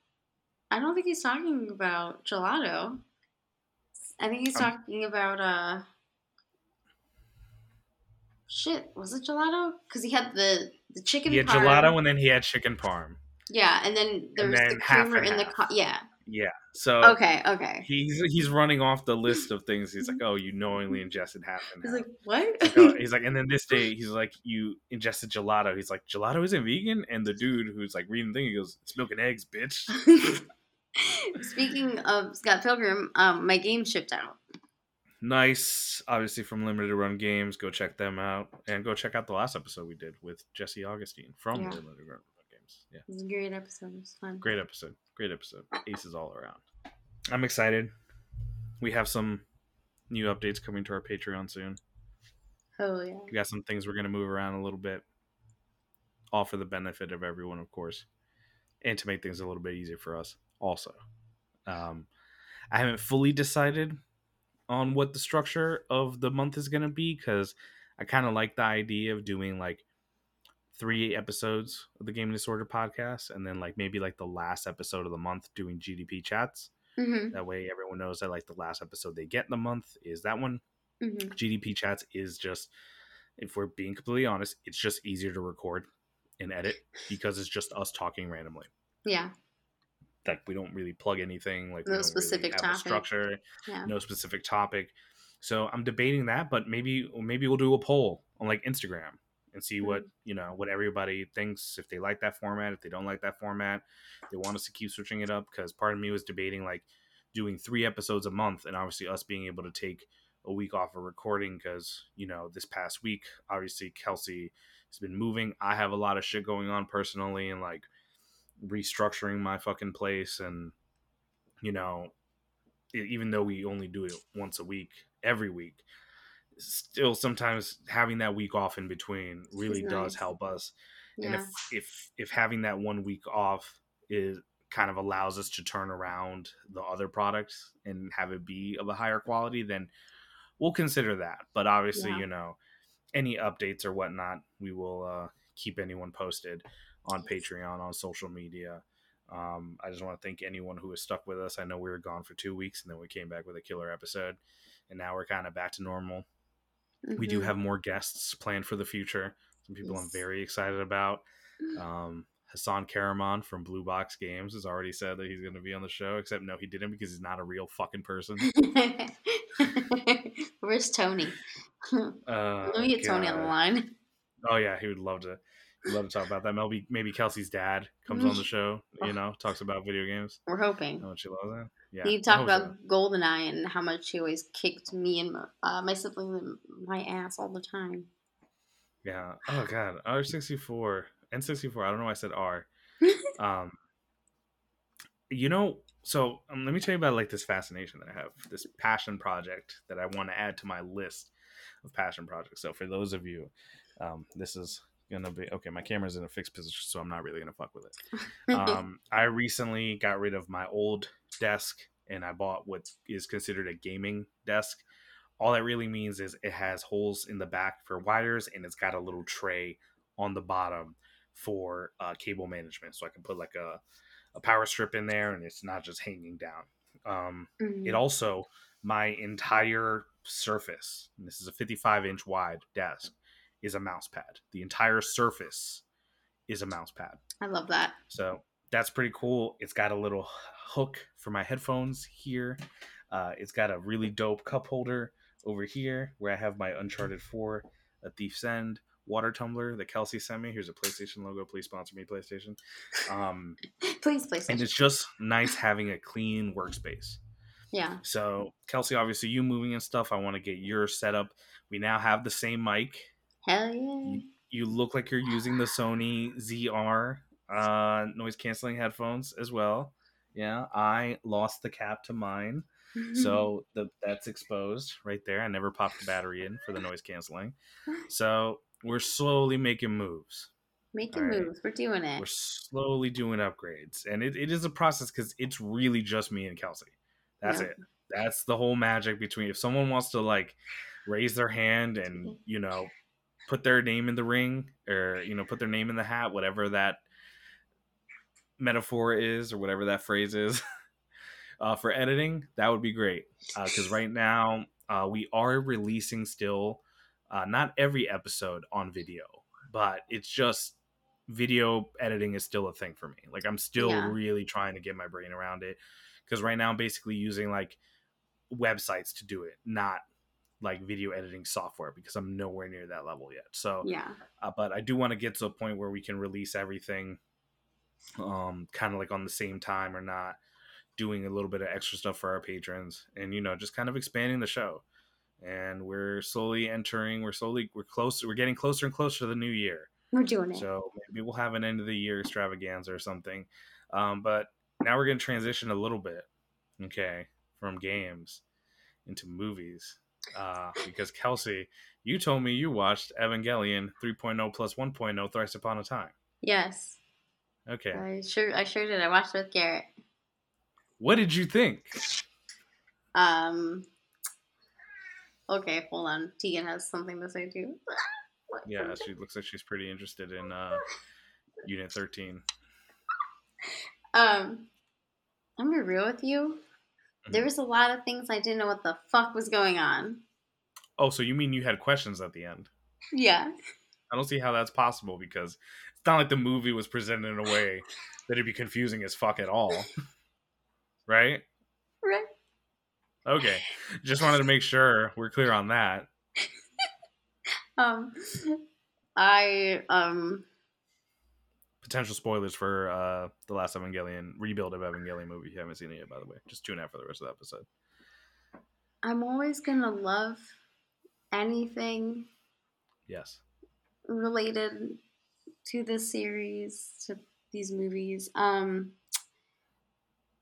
I don't think he's talking about gelato. I think he's Um, talking about uh. Shit, was it gelato? Because he had the the chicken. He had parm. gelato and then he had chicken parm. Yeah, and then there was the creamer in the half. co- yeah. Yeah. So Okay, okay. he's he's running off the list of things. He's like, oh, you knowingly ingested half and He's half. like, what? Like, oh, he's like, and then this day he's like, you ingested gelato. He's like, gelato isn't vegan. And the dude who's like reading the thing, he goes, it's milk and eggs, bitch. Speaking of Scott Pilgrim, um, my game shipped out. nice. Obviously from Limited Run Games, go check them out and go check out the last episode we did with Jesse Augustine from Yeah. Limited Run Games. Yeah. It was a great episode. It was fun. Great episode. Great episode. Aces all around. I'm excited. We have some new updates coming to our Patreon soon. Oh yeah. We got some things we're going to move around a little bit, all for the benefit of everyone, of course, and to make things a little bit easier for us, also. Um, I haven't fully decided on what the structure of the month is going to be because I kind of like the idea of doing like three episodes of the Game Disorder podcast and then like maybe like the last episode of the month doing GDP chats. Mm-hmm. That way everyone knows that like the last episode they get in the month is that one. Mm-hmm. GDP chats is just, if we're being completely honest, it's just easier to record and edit because it's just us talking randomly. Yeah. Like we don't really plug anything. Like No specific really topic. structure, Yeah. no specific topic. So I'm debating that, but maybe maybe we'll do a poll on like Instagram and see what Mm-hmm. you know what everybody thinks if they like that format, if they don't like that format, they want us to keep switching it up. Because part of me was debating like doing three episodes a month, and obviously us being able to take a week off of recording because you know this past week obviously Kelsey has been moving. I have a lot of shit going on personally and like restructuring my fucking place and you know even though we only do it once a week every week still sometimes having that week off in between really Is does help us. And if if if having that one week off is kind of allows us to turn around the other products and have it be of a higher quality, then we'll consider that. But obviously, Yeah. you know, any updates or whatnot, we will uh, keep anyone posted on Patreon, on social media. Um, I just want to thank anyone who has stuck with us. I know we were gone for two weeks and then we came back with a killer episode, and now we're kind of back to normal. We do Mhm. have more guests planned for the future. Some people I'm very excited about. Um, Hasan Kahraman from Blue Box Games has already said that he's going to be on the show, except no, he didn't because he's not a real fucking person. Where's Tony? Uh, Let me get Tony on the line. Oh yeah, he would love to. Love to talk about that. Maybe maybe Kelsey's dad comes on the show. You know, talks about video games. We're hoping. How much she loves it. Yeah, he I talked about so. Goldeneye and how much he always kicked me and my, uh, my sibling in my ass all the time. Yeah. Oh god, R sixty four N sixty four. I don't know why I said R. Um, you know, so um, let me tell you about like this fascination that I have, this passion project that I want to add to my list of passion projects. So for those of you, um, this is gonna be okay. My camera's in a fixed position, so I'm not really gonna fuck with it. Um, I recently got rid of my old desk and I bought what is considered a gaming desk. All that really means is it has holes in the back for wires and it's got a little tray on the bottom for uh, cable management. So I can put like a, a power strip in there and it's not just hanging down. Um, Mhm. it also, my entire surface, and this is a 55 inch wide desk, is a mouse pad. The entire surface is a mouse pad. I love that. So that's pretty cool. It's got a little hook for my headphones here. Uh, it's got a really dope cup holder over here where I have my Uncharted 4, A Thief's End water tumbler that Kelsey sent me. Here's a PlayStation logo. Please sponsor me, PlayStation. Um, Please, please. and it's just nice having a clean workspace. yeah. So, Kelsey, obviously, you moving and stuff, I want to get your setup. We now have the same mic Hell yeah. you look like you're using the Sony ZR uh, noise canceling headphones as well. Yeah, I lost the cap to mine, so the, that's exposed right there. I never popped the battery in for the noise canceling. So we're slowly making moves. making right. moves. We're doing it. We're slowly doing upgrades, and it, it is a process because it's really just me and Kelsey. That's Yeah. it. That's the whole magic between. If someone wants to like raise their hand and you know put their name in the ring or you know put their name in the hat, whatever that metaphor is or whatever that phrase is uh, for editing, that would be great. Because right now uh, we are releasing still uh, not every episode on video, but it's just video editing is still a thing for me. Like I'm still Yeah. really trying to get my brain around it because right now I'm basically using like websites to do it, not like video editing software because I'm nowhere near that level yet. So, yeah. uh, but I do want to get to a point where we can release everything, um, kind of like on the same time or not, doing a little bit of extra stuff for our patrons, and you know, just kind of expanding the show. And we're slowly entering. We're slowly. We're close. We're getting closer and closer to the new year. We're doing it. So maybe we'll have an end of the year extravaganza or something. Um, but now we're going to transition a little bit, okay, from games into movies. Uh, because Kelsey, you told me you watched Evangelion 3.0 plus 1.0 thrice upon a time. yes. Okay. I sure I sure did. I watched it with Garrett. What did you think? Um Okay, hold on. Tegan has something to say too. Yeah, she looks like she's pretty interested in uh, Unit 13. Um I'm gonna be real with you. Mhm. There was a lot of things I didn't know what the fuck was going on. Oh, so you mean you had questions at the end? Yeah. I don't see how that's possible because it's not like the movie was presented in a way that it'd be confusing as fuck at all. right? Right. Okay. Just wanted to make sure we're clear on that. Um I um Potential spoilers for uh the last Evangelion rebuild of Evangelion movie. If you haven't seen it yet, by the way. Just tune out for the rest of the episode. I'm always gonna love anything Yes. related to this series, to these movies. Um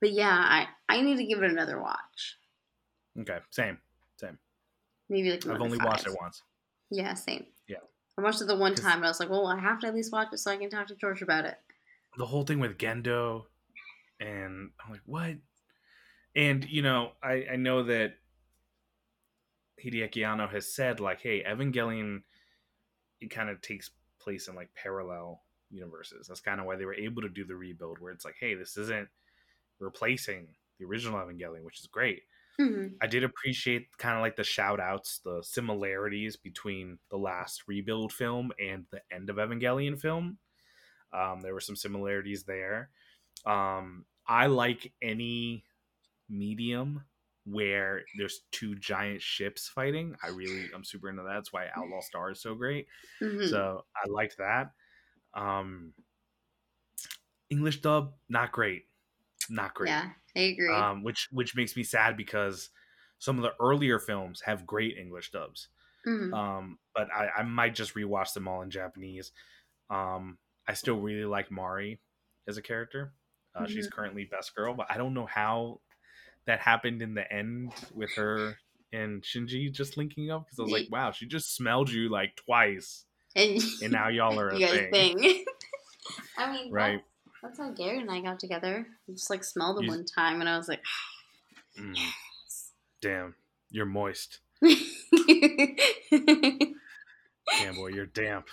but yeah, I, I need to give it another watch. Okay. Same. Same. Maybe like I've only watched it once. Yeah, same. I watched it the one time, and I was like, well, I have to at least watch it so I can talk to George about it. the whole thing with Gendo, and I'm like, what? And you know, I I know that Hideaki Anno has said like, hey, Evangelion, it kind of takes place in like parallel universes. That's kind of why they were able to do the rebuild, where it's like, hey, this isn't replacing the original Evangelion, which is great. Hmm I did appreciate kind of like the shout outs, the similarities between the last rebuild film and the end of Evangelion film. Um, there were some similarities there. Um, I like any medium where there's two giant ships fighting. I really, I'm super into that. That's why Outlaw Star is so great. hmm So I liked that. Um, English dub, not great. Not great Yeah, I agree. um, which which makes me sad because some of the earlier films have great English dubs. Mhm. Um, but I, I might just rewatch them all in Japanese. Um, I still really like Mari as a character. Uh, She's currently best girl, but I don't know how that happened in the end with her and Shinji just linking up because I was like, wow, she just smelled you like twice, and, and now y'all are a thing. thing. I mean, Right. That's, how Gary and I got together. We just like smelled them You- one time, and I was like, Mm, damn, you're moist. Damn boy, you're damp.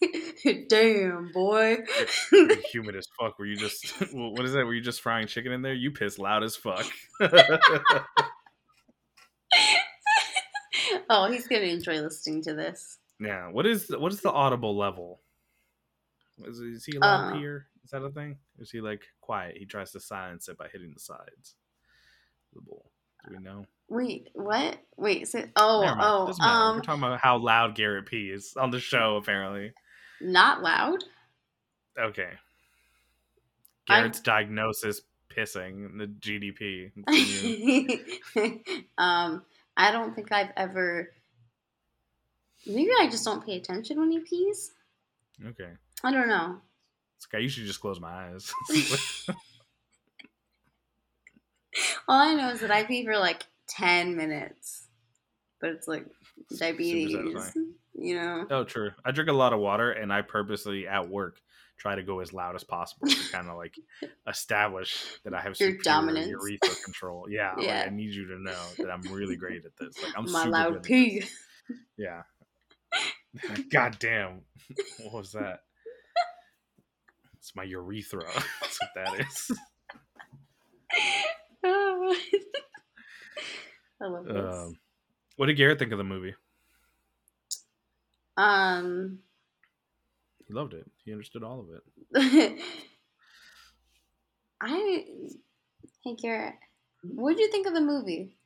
Damn, boy. You're humid as fuck. Were you just what is that? Were you just frying chicken in there? You piss loud as fuck. oh, he's gonna enjoy listening to this. yeah. What is what is the audible level? Is, is he loud Uh, here? Is that a thing? Is he like quiet? He tries to silence it by hitting the sides. of The bowl. Do we know? Wait, what? Wait, so, oh, oh, Doesn't. We're um, talking about how loud Garrett P is on the show. Apparently, not loud. okay. I- Garrett's diagnosis: pissing the GDP. Um, I don't think I've ever. Maybe I just don't pay attention when he pees. okay. I don't know. Guy, you should just close my eyes. All I know is that I pee for like ten minutes, but it's like diabetes. You know. Oh, true. I drink a lot of water, and I purposely at work try to go as loud as possible to kind of like establish that I have Your dominance. urethra control. Yeah, like, Yeah. I need you to know that I'm really great at this. Like I'm My super loud good pee. Yeah. God damn. What was that? It's my urethra. That's what that is. I love this. Um, what did Garrett think of the movie? Um, He loved it. He understood all of it. I hey Garrett, what did you think of the movie?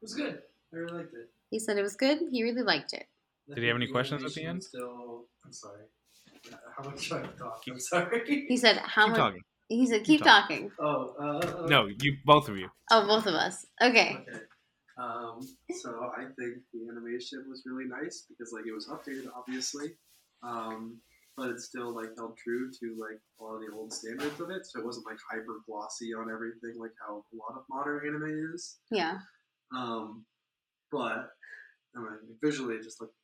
It was good. I really liked it. He said it was good. He really liked it. Did he have any questions at the end? Still, I'm sorry. How much do I talk? I'm sorry. He said how Keep much. talking. He said Keep keep talking. Oh, uh, No, you both of you. Oh, both of us. Okay. Okay. Um, so I think the animation was really nice because like it was updated, obviously, um, but it still like held true to like all of the old standards of it. So it wasn't like hyper glossy on everything like how a lot of modern anime is. Yeah. Um, but I mean, visually it just looked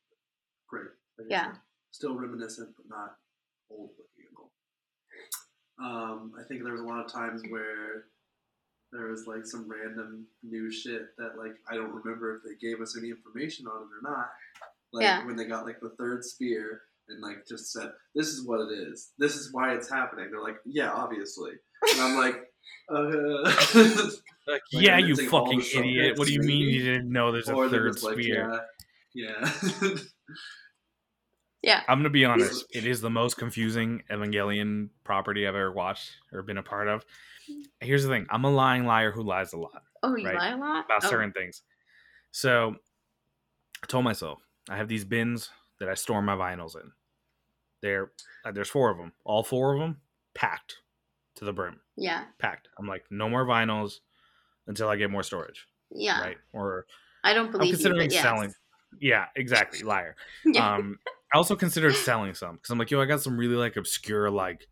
great. Like I Yeah. said, still reminiscent, but not old looking at all. Um, I think there was a lot of times where there was like some random new shit that like I don't remember if they gave us any information on it or not. Like Yeah. when they got like the third spear and like just said, "This is what it is. This is why it's happening." They're like, "Yeah, obviously," and I'm like, uh, Like, Like, yeah, you fucking idiot. What do you mean you didn't know there's a or third just like, spear? "Yeah, yeah." Yeah. I'm gonna be honest. It is the most confusing Evangelion property I've ever watched or been a part of. Here's the thing: I'm a lying liar who lies a lot Oh, you Right. lie a lot about oh. certain things. So I told myself I have these bins that I store my vinyls in. There, uh, there's four of them. All four of them packed to the brim, Yeah. packed. I'm like, no more vinyls until I get more storage, Yeah. right? Or I don't believe I'm believe you, considering but yes. selling. Yeah, exactly, liar. Yeah. um i also considered selling some because i'm like yo i got some really like obscure like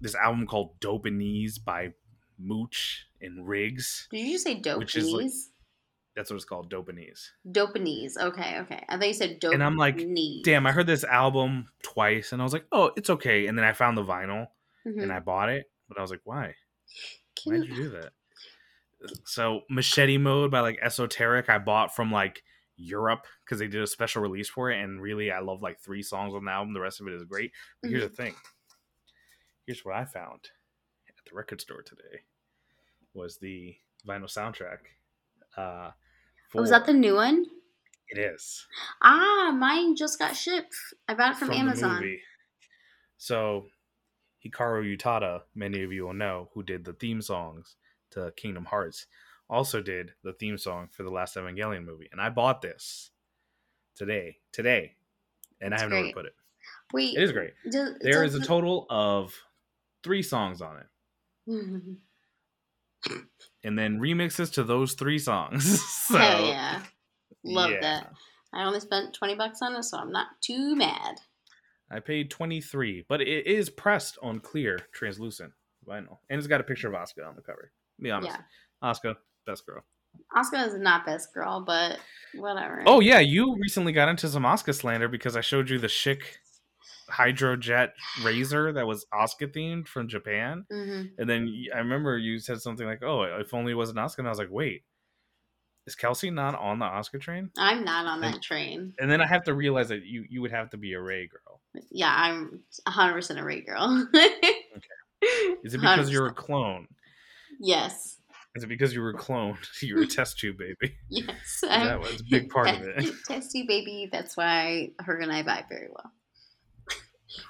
this album called dope and knees by mooch and riggs Did you just say dope which is like- That's what it's called, Dopanese. Dopanese. Okay, okay. I thought you said dope. And I'm like, Damn, I heard this album twice, and I was like, oh, it's okay. And then I found the vinyl, Mhm. and I bought it, but I was like, why? Why'd you do that? So Machete Mode by like Esoteric, I bought from like Europe because they did a special release for it, and really, I love like three songs on the album. The rest of it is great. But here's the thing. Here's what I found at the record store today was the vinyl soundtrack. Uh, Oh, was that the new one? It is Ah, mine just got shipped. I bought it from, the Amazon. So Hikaru Utada, many of you will know, who did the theme songs to Kingdom Hearts, also did the theme song for the last Evangelion movie. And I bought this today, today, and That's I have nowhere to put it. Wait, It is great. does- There does is a total of three songs on it, and then remixes to those three songs. so, Hell yeah, love yeah. that. I only spent twenty bucks on it, so I'm not too mad. I paid twenty three, but it is pressed on clear, translucent vinyl, and it's got a picture of Asuka on the cover. Be honest, Yeah, Asuka, best girl. Asuka is not best girl, but whatever. Oh yeah, you recently got into some Asuka slander because I showed you the Schick hydrojet razor that was Asuka themed from Japan, hmm and then I remember you said something like, "Oh, if only it wasn't Asuka," and I was like, "Wait, is Kelsey not on the Asuka train?" I'm not on And- that train. And then I have to realize that you you would have to be a Rei girl. Yeah, I'm 100 percent a Rei girl. okay. Is it because you're a clone? Yes, Is it because you were cloned? You're a test tube baby. yes. Is that was a big part of it? Test tube baby. That's why her and I vibe very well.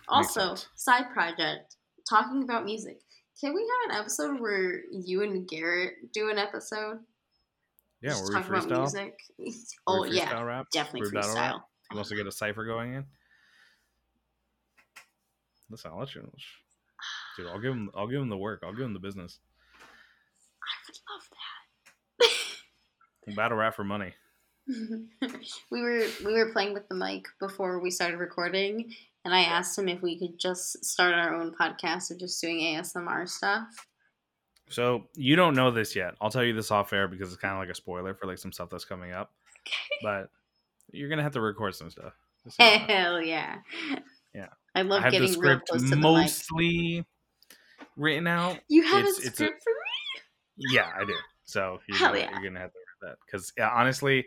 also, side project. Talking about music. Can we have an episode where you and Garrett do an episode? Yeah, Just were we talk about freestyle? music. Oh yeah, freestyle rap? definitely Were we battle rap? You want to get a cipher going in? Listen, I'll let you. Dude, I'll give him. I'll give him the work. I'll give him the business. I love We'll battle rap for money. we were we were playing with the mic before we started recording, and I asked him if we could just start our own podcast of just doing ASMR stuff. So you don't know this yet. I'll tell you this off air because it's kind of like a spoiler for like some stuff that's coming up. But you're gonna have to record some stuff. Just so you know. Hell yeah. Yeah. I love I have the getting real script close to the mic. mostly written out. You have it's- a it's a- script for me? Yeah, I do. So you're, Hell gonna, yeah. you're gonna have to read that because yeah, honestly,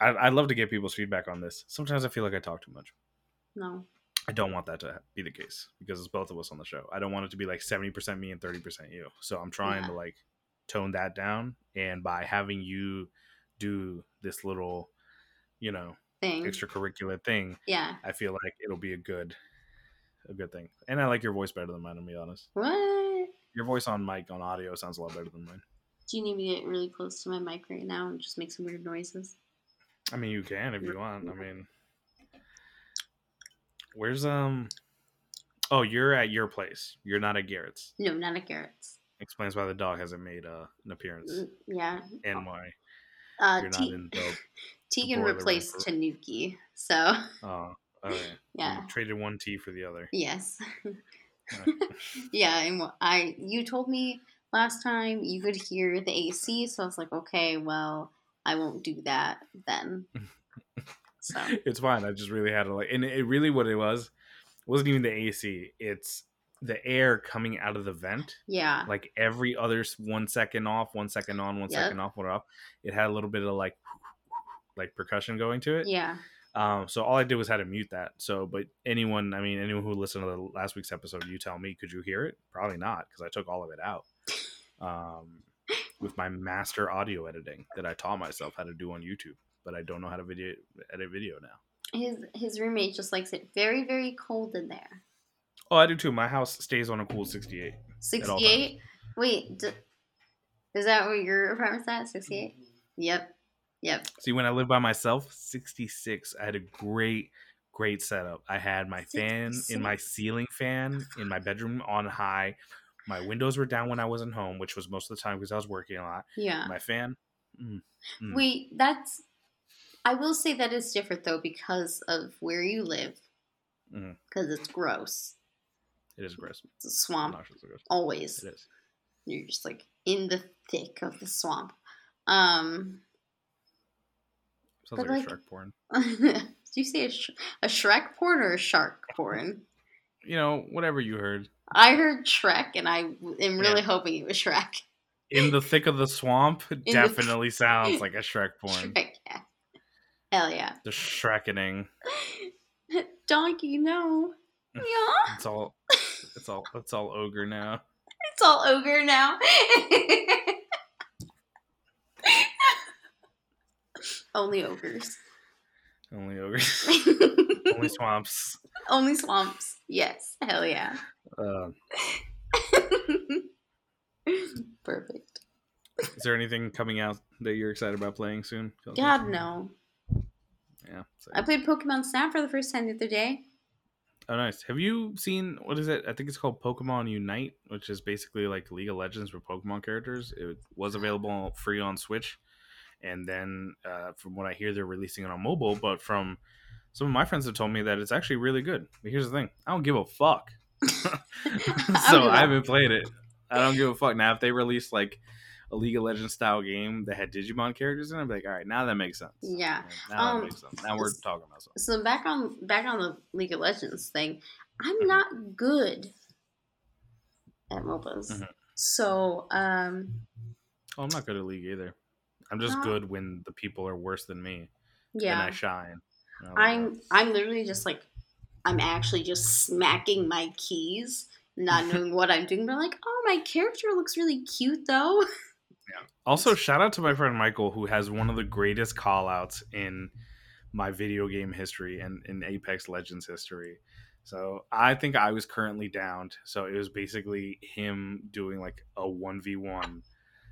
I, I'd love to get people's feedback on this. Sometimes I feel like I talk too much. No. I don't want that to be the case because it's both of us on the show. I don't want it to be like 70% me and 30% you. So I'm trying Yeah. to like tone that down. And by having you do this little, you know, Thing. extracurricular thing, Yeah. I feel like it'll be a good, a good thing. And I like your voice better than mine, to be honest. What? Your voice on mic on audio sounds a lot better than mine. Do you need me to get really close to my mic right now and just make some weird noises? I mean, you can if you want. I mean, where's um? Oh, you're at your place. You're not at Garrett's. No, not at Garrett's. Explains why the dog hasn't made uh, an appearance Mm, Yeah. and why Uh, you're not Te- in the. Tegan replaced room Tanuki. So, Oh, okay. yeah. You traded one T for the other. Yes. Yeah, and I you told me last time you could hear the AC, so I was like, okay, well, I won't do that then. So it's fine. I just really had to like, and it really what it was wasn't even the AC. It's the air coming out of the vent. yeah, like every other one second off, one second on, one Yep. second off, one off. It had a little bit of like like percussion going to it. yeah, Um, so all I did was had to mute that. So, but anyone, I mean, anyone who listened to the last week's episode, you tell me, could you hear it? Probably not, because I took all of it out. Um, with my master audio editing that I taught myself how to do on YouTube, but I don't know how to video edit video now. his his roommate just likes it very very cold in there. Oh, I do too. My house stays on a cool sixty-eight. Sixty eight. Wait, d- is that what your apartment's at? Sixty eight. Yep, yep. See, when I lived by myself, 66, I had a great, great setup. I had my fan in my ceiling fan in my bedroom on high. My windows were down when I wasn't home, which was most of the time because I was working a lot. Yeah. My fan, mm, Mm. Wait, that's. I will say that is different though because of where you live. Because it's gross. it is gross. It's a swamp. Obnoxiously gross. Always. It is. You're just like in the thick of the swamp. Um, Sounds But, like, like- a Shrek porn. did you say a, sh- a Shrek porn or a shark porn? You know, whatever you heard. I heard Shrek, and I am really Yeah. hoping it was Shrek. In the thick of the swamp the- definitely sounds like a Shrek porn. Shrek, yeah. Hell yeah. The Shrekening. Donkey, no. Mm. Yeah. It's all it's all it's all ogre now. It's all ogre now. Only ogres. Only ogres. Only swamps. Only swamps. Yes. Hell yeah. Uh, Perfect. is there anything coming out that you're excited about playing soon? Kelsey? God, no. Yeah. same. I played Pokemon Snap for the first time the other day. Oh, nice. Have you seen what is it? I think it's called Pokemon Unite, which is basically like League of Legends with Pokemon characters. It was available free on Switch, and then uh, from what I hear, they're releasing it on mobile. But from some of my friends have told me that it's actually really good. But here's the thing: I don't give a fuck. so I haven't played it. I don't give a fuck. Now, if they release like a League of Legends style game that had Digimon characters in it, I'd be like, all right, now that makes sense. Yeah. Now Um, that makes sense. Now we're talking about something. So back on back on the League of Legends thing, I'm Mhm. not good at MOBAs. Mhm. So um Oh, I'm not good at League either. I'm just No. good when the people are worse than me. and. I shine. I'm I'm literally just like I'm actually just smacking my keys, not knowing what I'm doing, but like, oh my character looks really cute though. that. Also, shout out to my friend Michael, who has one of the greatest call outs in my video game history and in Apex Legends history. So I think I was currently downed. So it was basically him doing like a 1v1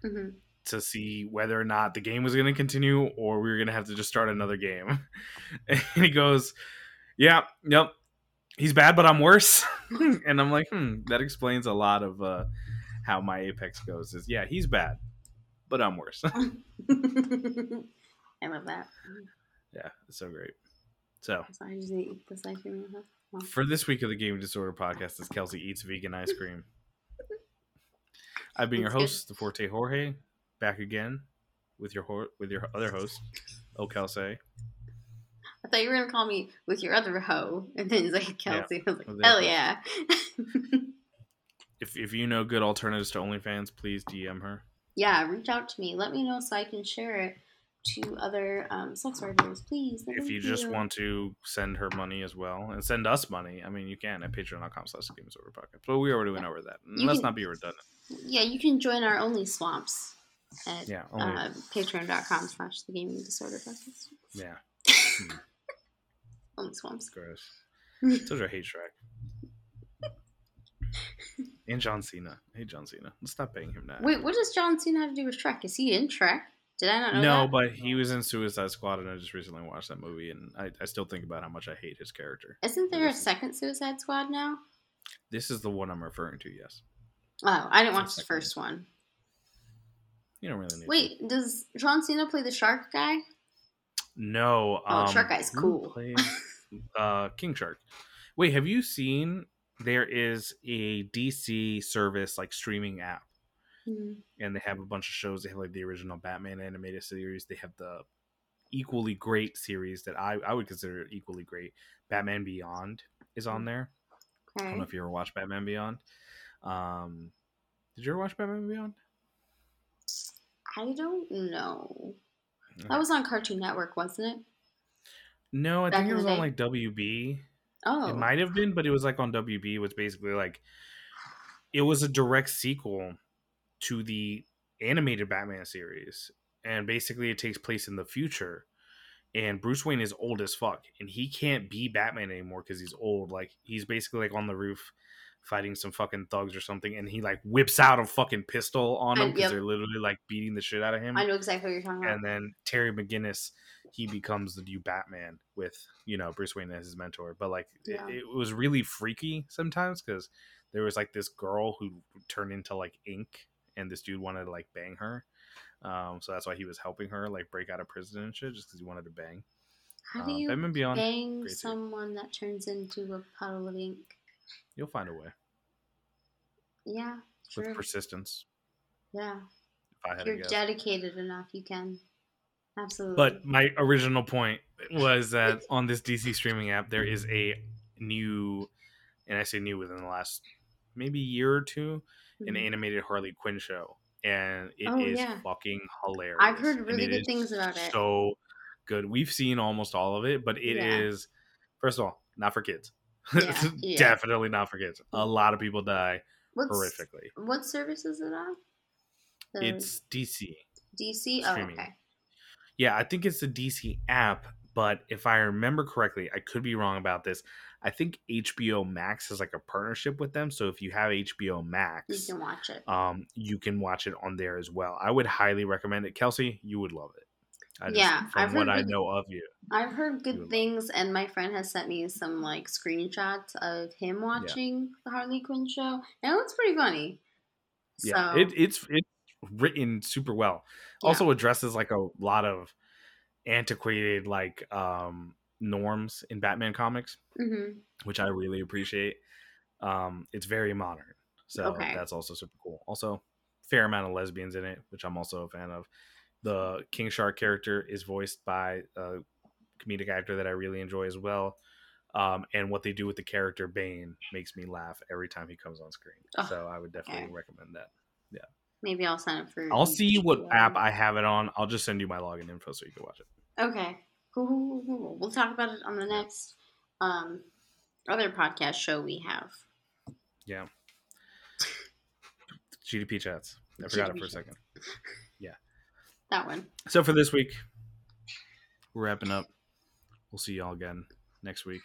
Mhm. To see whether or not the game was going to continue or we were going to have to just start another game. And he goes, Yeah, yep, he's bad, but I'm worse. and I'm like, Hmm, that explains a lot of uh, how my Apex goes. Is yeah, he's bad, but I'm worse. I love that. yeah, it's so great. So So I just need this ice cream. huh? Well, for this week of the Game Disorder podcast, is Kelsey eats vegan ice cream. I've been your That's good. host, the Forte Jorge, back again with your ho- with your other host, O Kelsey. I thought you were gonna call me with your other hoe, and then he's like Yeah, I was like, hell yeah. If if you know good alternatives to OnlyFans, please DM her. yeah, reach out to me. Let me know so I can share it to other um, sex workers, please. if you just want to send her money as well and send us money, I mean, you can at patreon.com slash game disorder podcast. But we already went over that. And You Let's can- not be redundant. yeah, you can join our only swamps at Yeah, only, uh, patreon.com slash the gaming disorder podcast. yeah, Only swamps. gross. Told you I hate Shrek. and John Cena. Hey, John Cena. Let's stop paying him now. Wait, what does John Cena have to do with Shrek? Is he in Shrek? Did I not know no, that? but he was in Suicide Squad, and I just recently watched that movie, and I, I still think about how much I hate his character. Isn't there a second Suicide Squad now? This is the one I'm referring to. Yes, Oh, I didn't watch the first one. You don't really need. to. Wait, does John Cena play the shark guy? No. Oh, Um, Shark Guy's cool. plays, uh, King Shark. Wait, have you seen? There is a DC service like streaming app, Hmm. and they have a bunch of shows. They have like the original Batman animated series. They have the equally great series that I I would consider equally great. Batman Beyond is on there. I don't know if you ever watched Batman Beyond. Um, did you ever watch Batman Beyond? I don't know. Okay. That was on Cartoon Network, wasn't it? No, I back think it was on day? like WB. Oh. It might have been, but it was like on WB, which basically like it was a direct sequel to the animated Batman series. And basically it takes place in the future. And Bruce Wayne is old as fuck. And he can't be Batman anymore because he's old. Like he's basically like on the roof fighting some fucking thugs or something, and he like whips out a fucking pistol on them because yep. they're literally like beating the shit out of him I know exactly what you're talking about. and then Terry McGinnis, he becomes the new Batman with you know Bruce Wayne as his mentor. But like Yeah. it, it was really freaky sometimes because there was like this girl who turned into like ink, and this dude wanted to like bang her. Um, so that's why he was helping her like break out of prison and shit, just because he wanted to bang. How do Uh, you Beyond, bang someone that turns into a puddle of ink? You'll find a way Yeah, with persistence. yeah. If I had You're dedicated enough. You can. Absolutely. But my original point was that on this DC streaming app, there is a new, and I say new within the last maybe year or two, an Mhm. animated Harley Quinn show, and it is Oh, yeah. fucking hilarious. I've heard really good things about it. So good. We've seen almost all of it, but it is Yeah. first of all not for kids. Yeah, yeah. Definitely not for kids. A lot of people die What's, horrifically. What service is it on? The It's DC. DC. Oh, okay. Yeah, I think it's the DC app, but if I remember correctly, I could be wrong about this. I think HBO Max has like a partnership with them, so if you have HBO Max, You can watch it. um, you can watch it on there as well. I would highly recommend it. Kelsey, you would love it. I just, Yeah, from I've what heard I know of you, I've heard good would things, and my friend has sent me some like screenshots of him watching the Harley Quinn show, and it looks pretty funny. yeah, so, it, it's it's written super well. Yeah. Also addresses like a lot of antiquated like um norms in Batman comics. mhm. which I really appreciate. Um, it's very modern, so Okay. that's also super cool. Also, fair amount of lesbians in it, which I'm also a fan of. The King Shark character is voiced by a comedic actor that I really enjoy as well. Um, and what they do with the character Bane makes me laugh every time he comes on screen. Oh, so I would definitely okay. recommend that. Yeah. Maybe I'll sign up for. I'll see what HBO. app I have it on. I'll just send you my login info so you can watch it. Okay, cool. We'll talk about it on the next um other podcast show we have. Yeah. GDP chats. I forgot it for a second. That one. So for this week, we're wrapping up. We'll see y'all again next week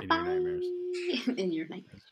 in your nightmares. Bye. In your nightmares.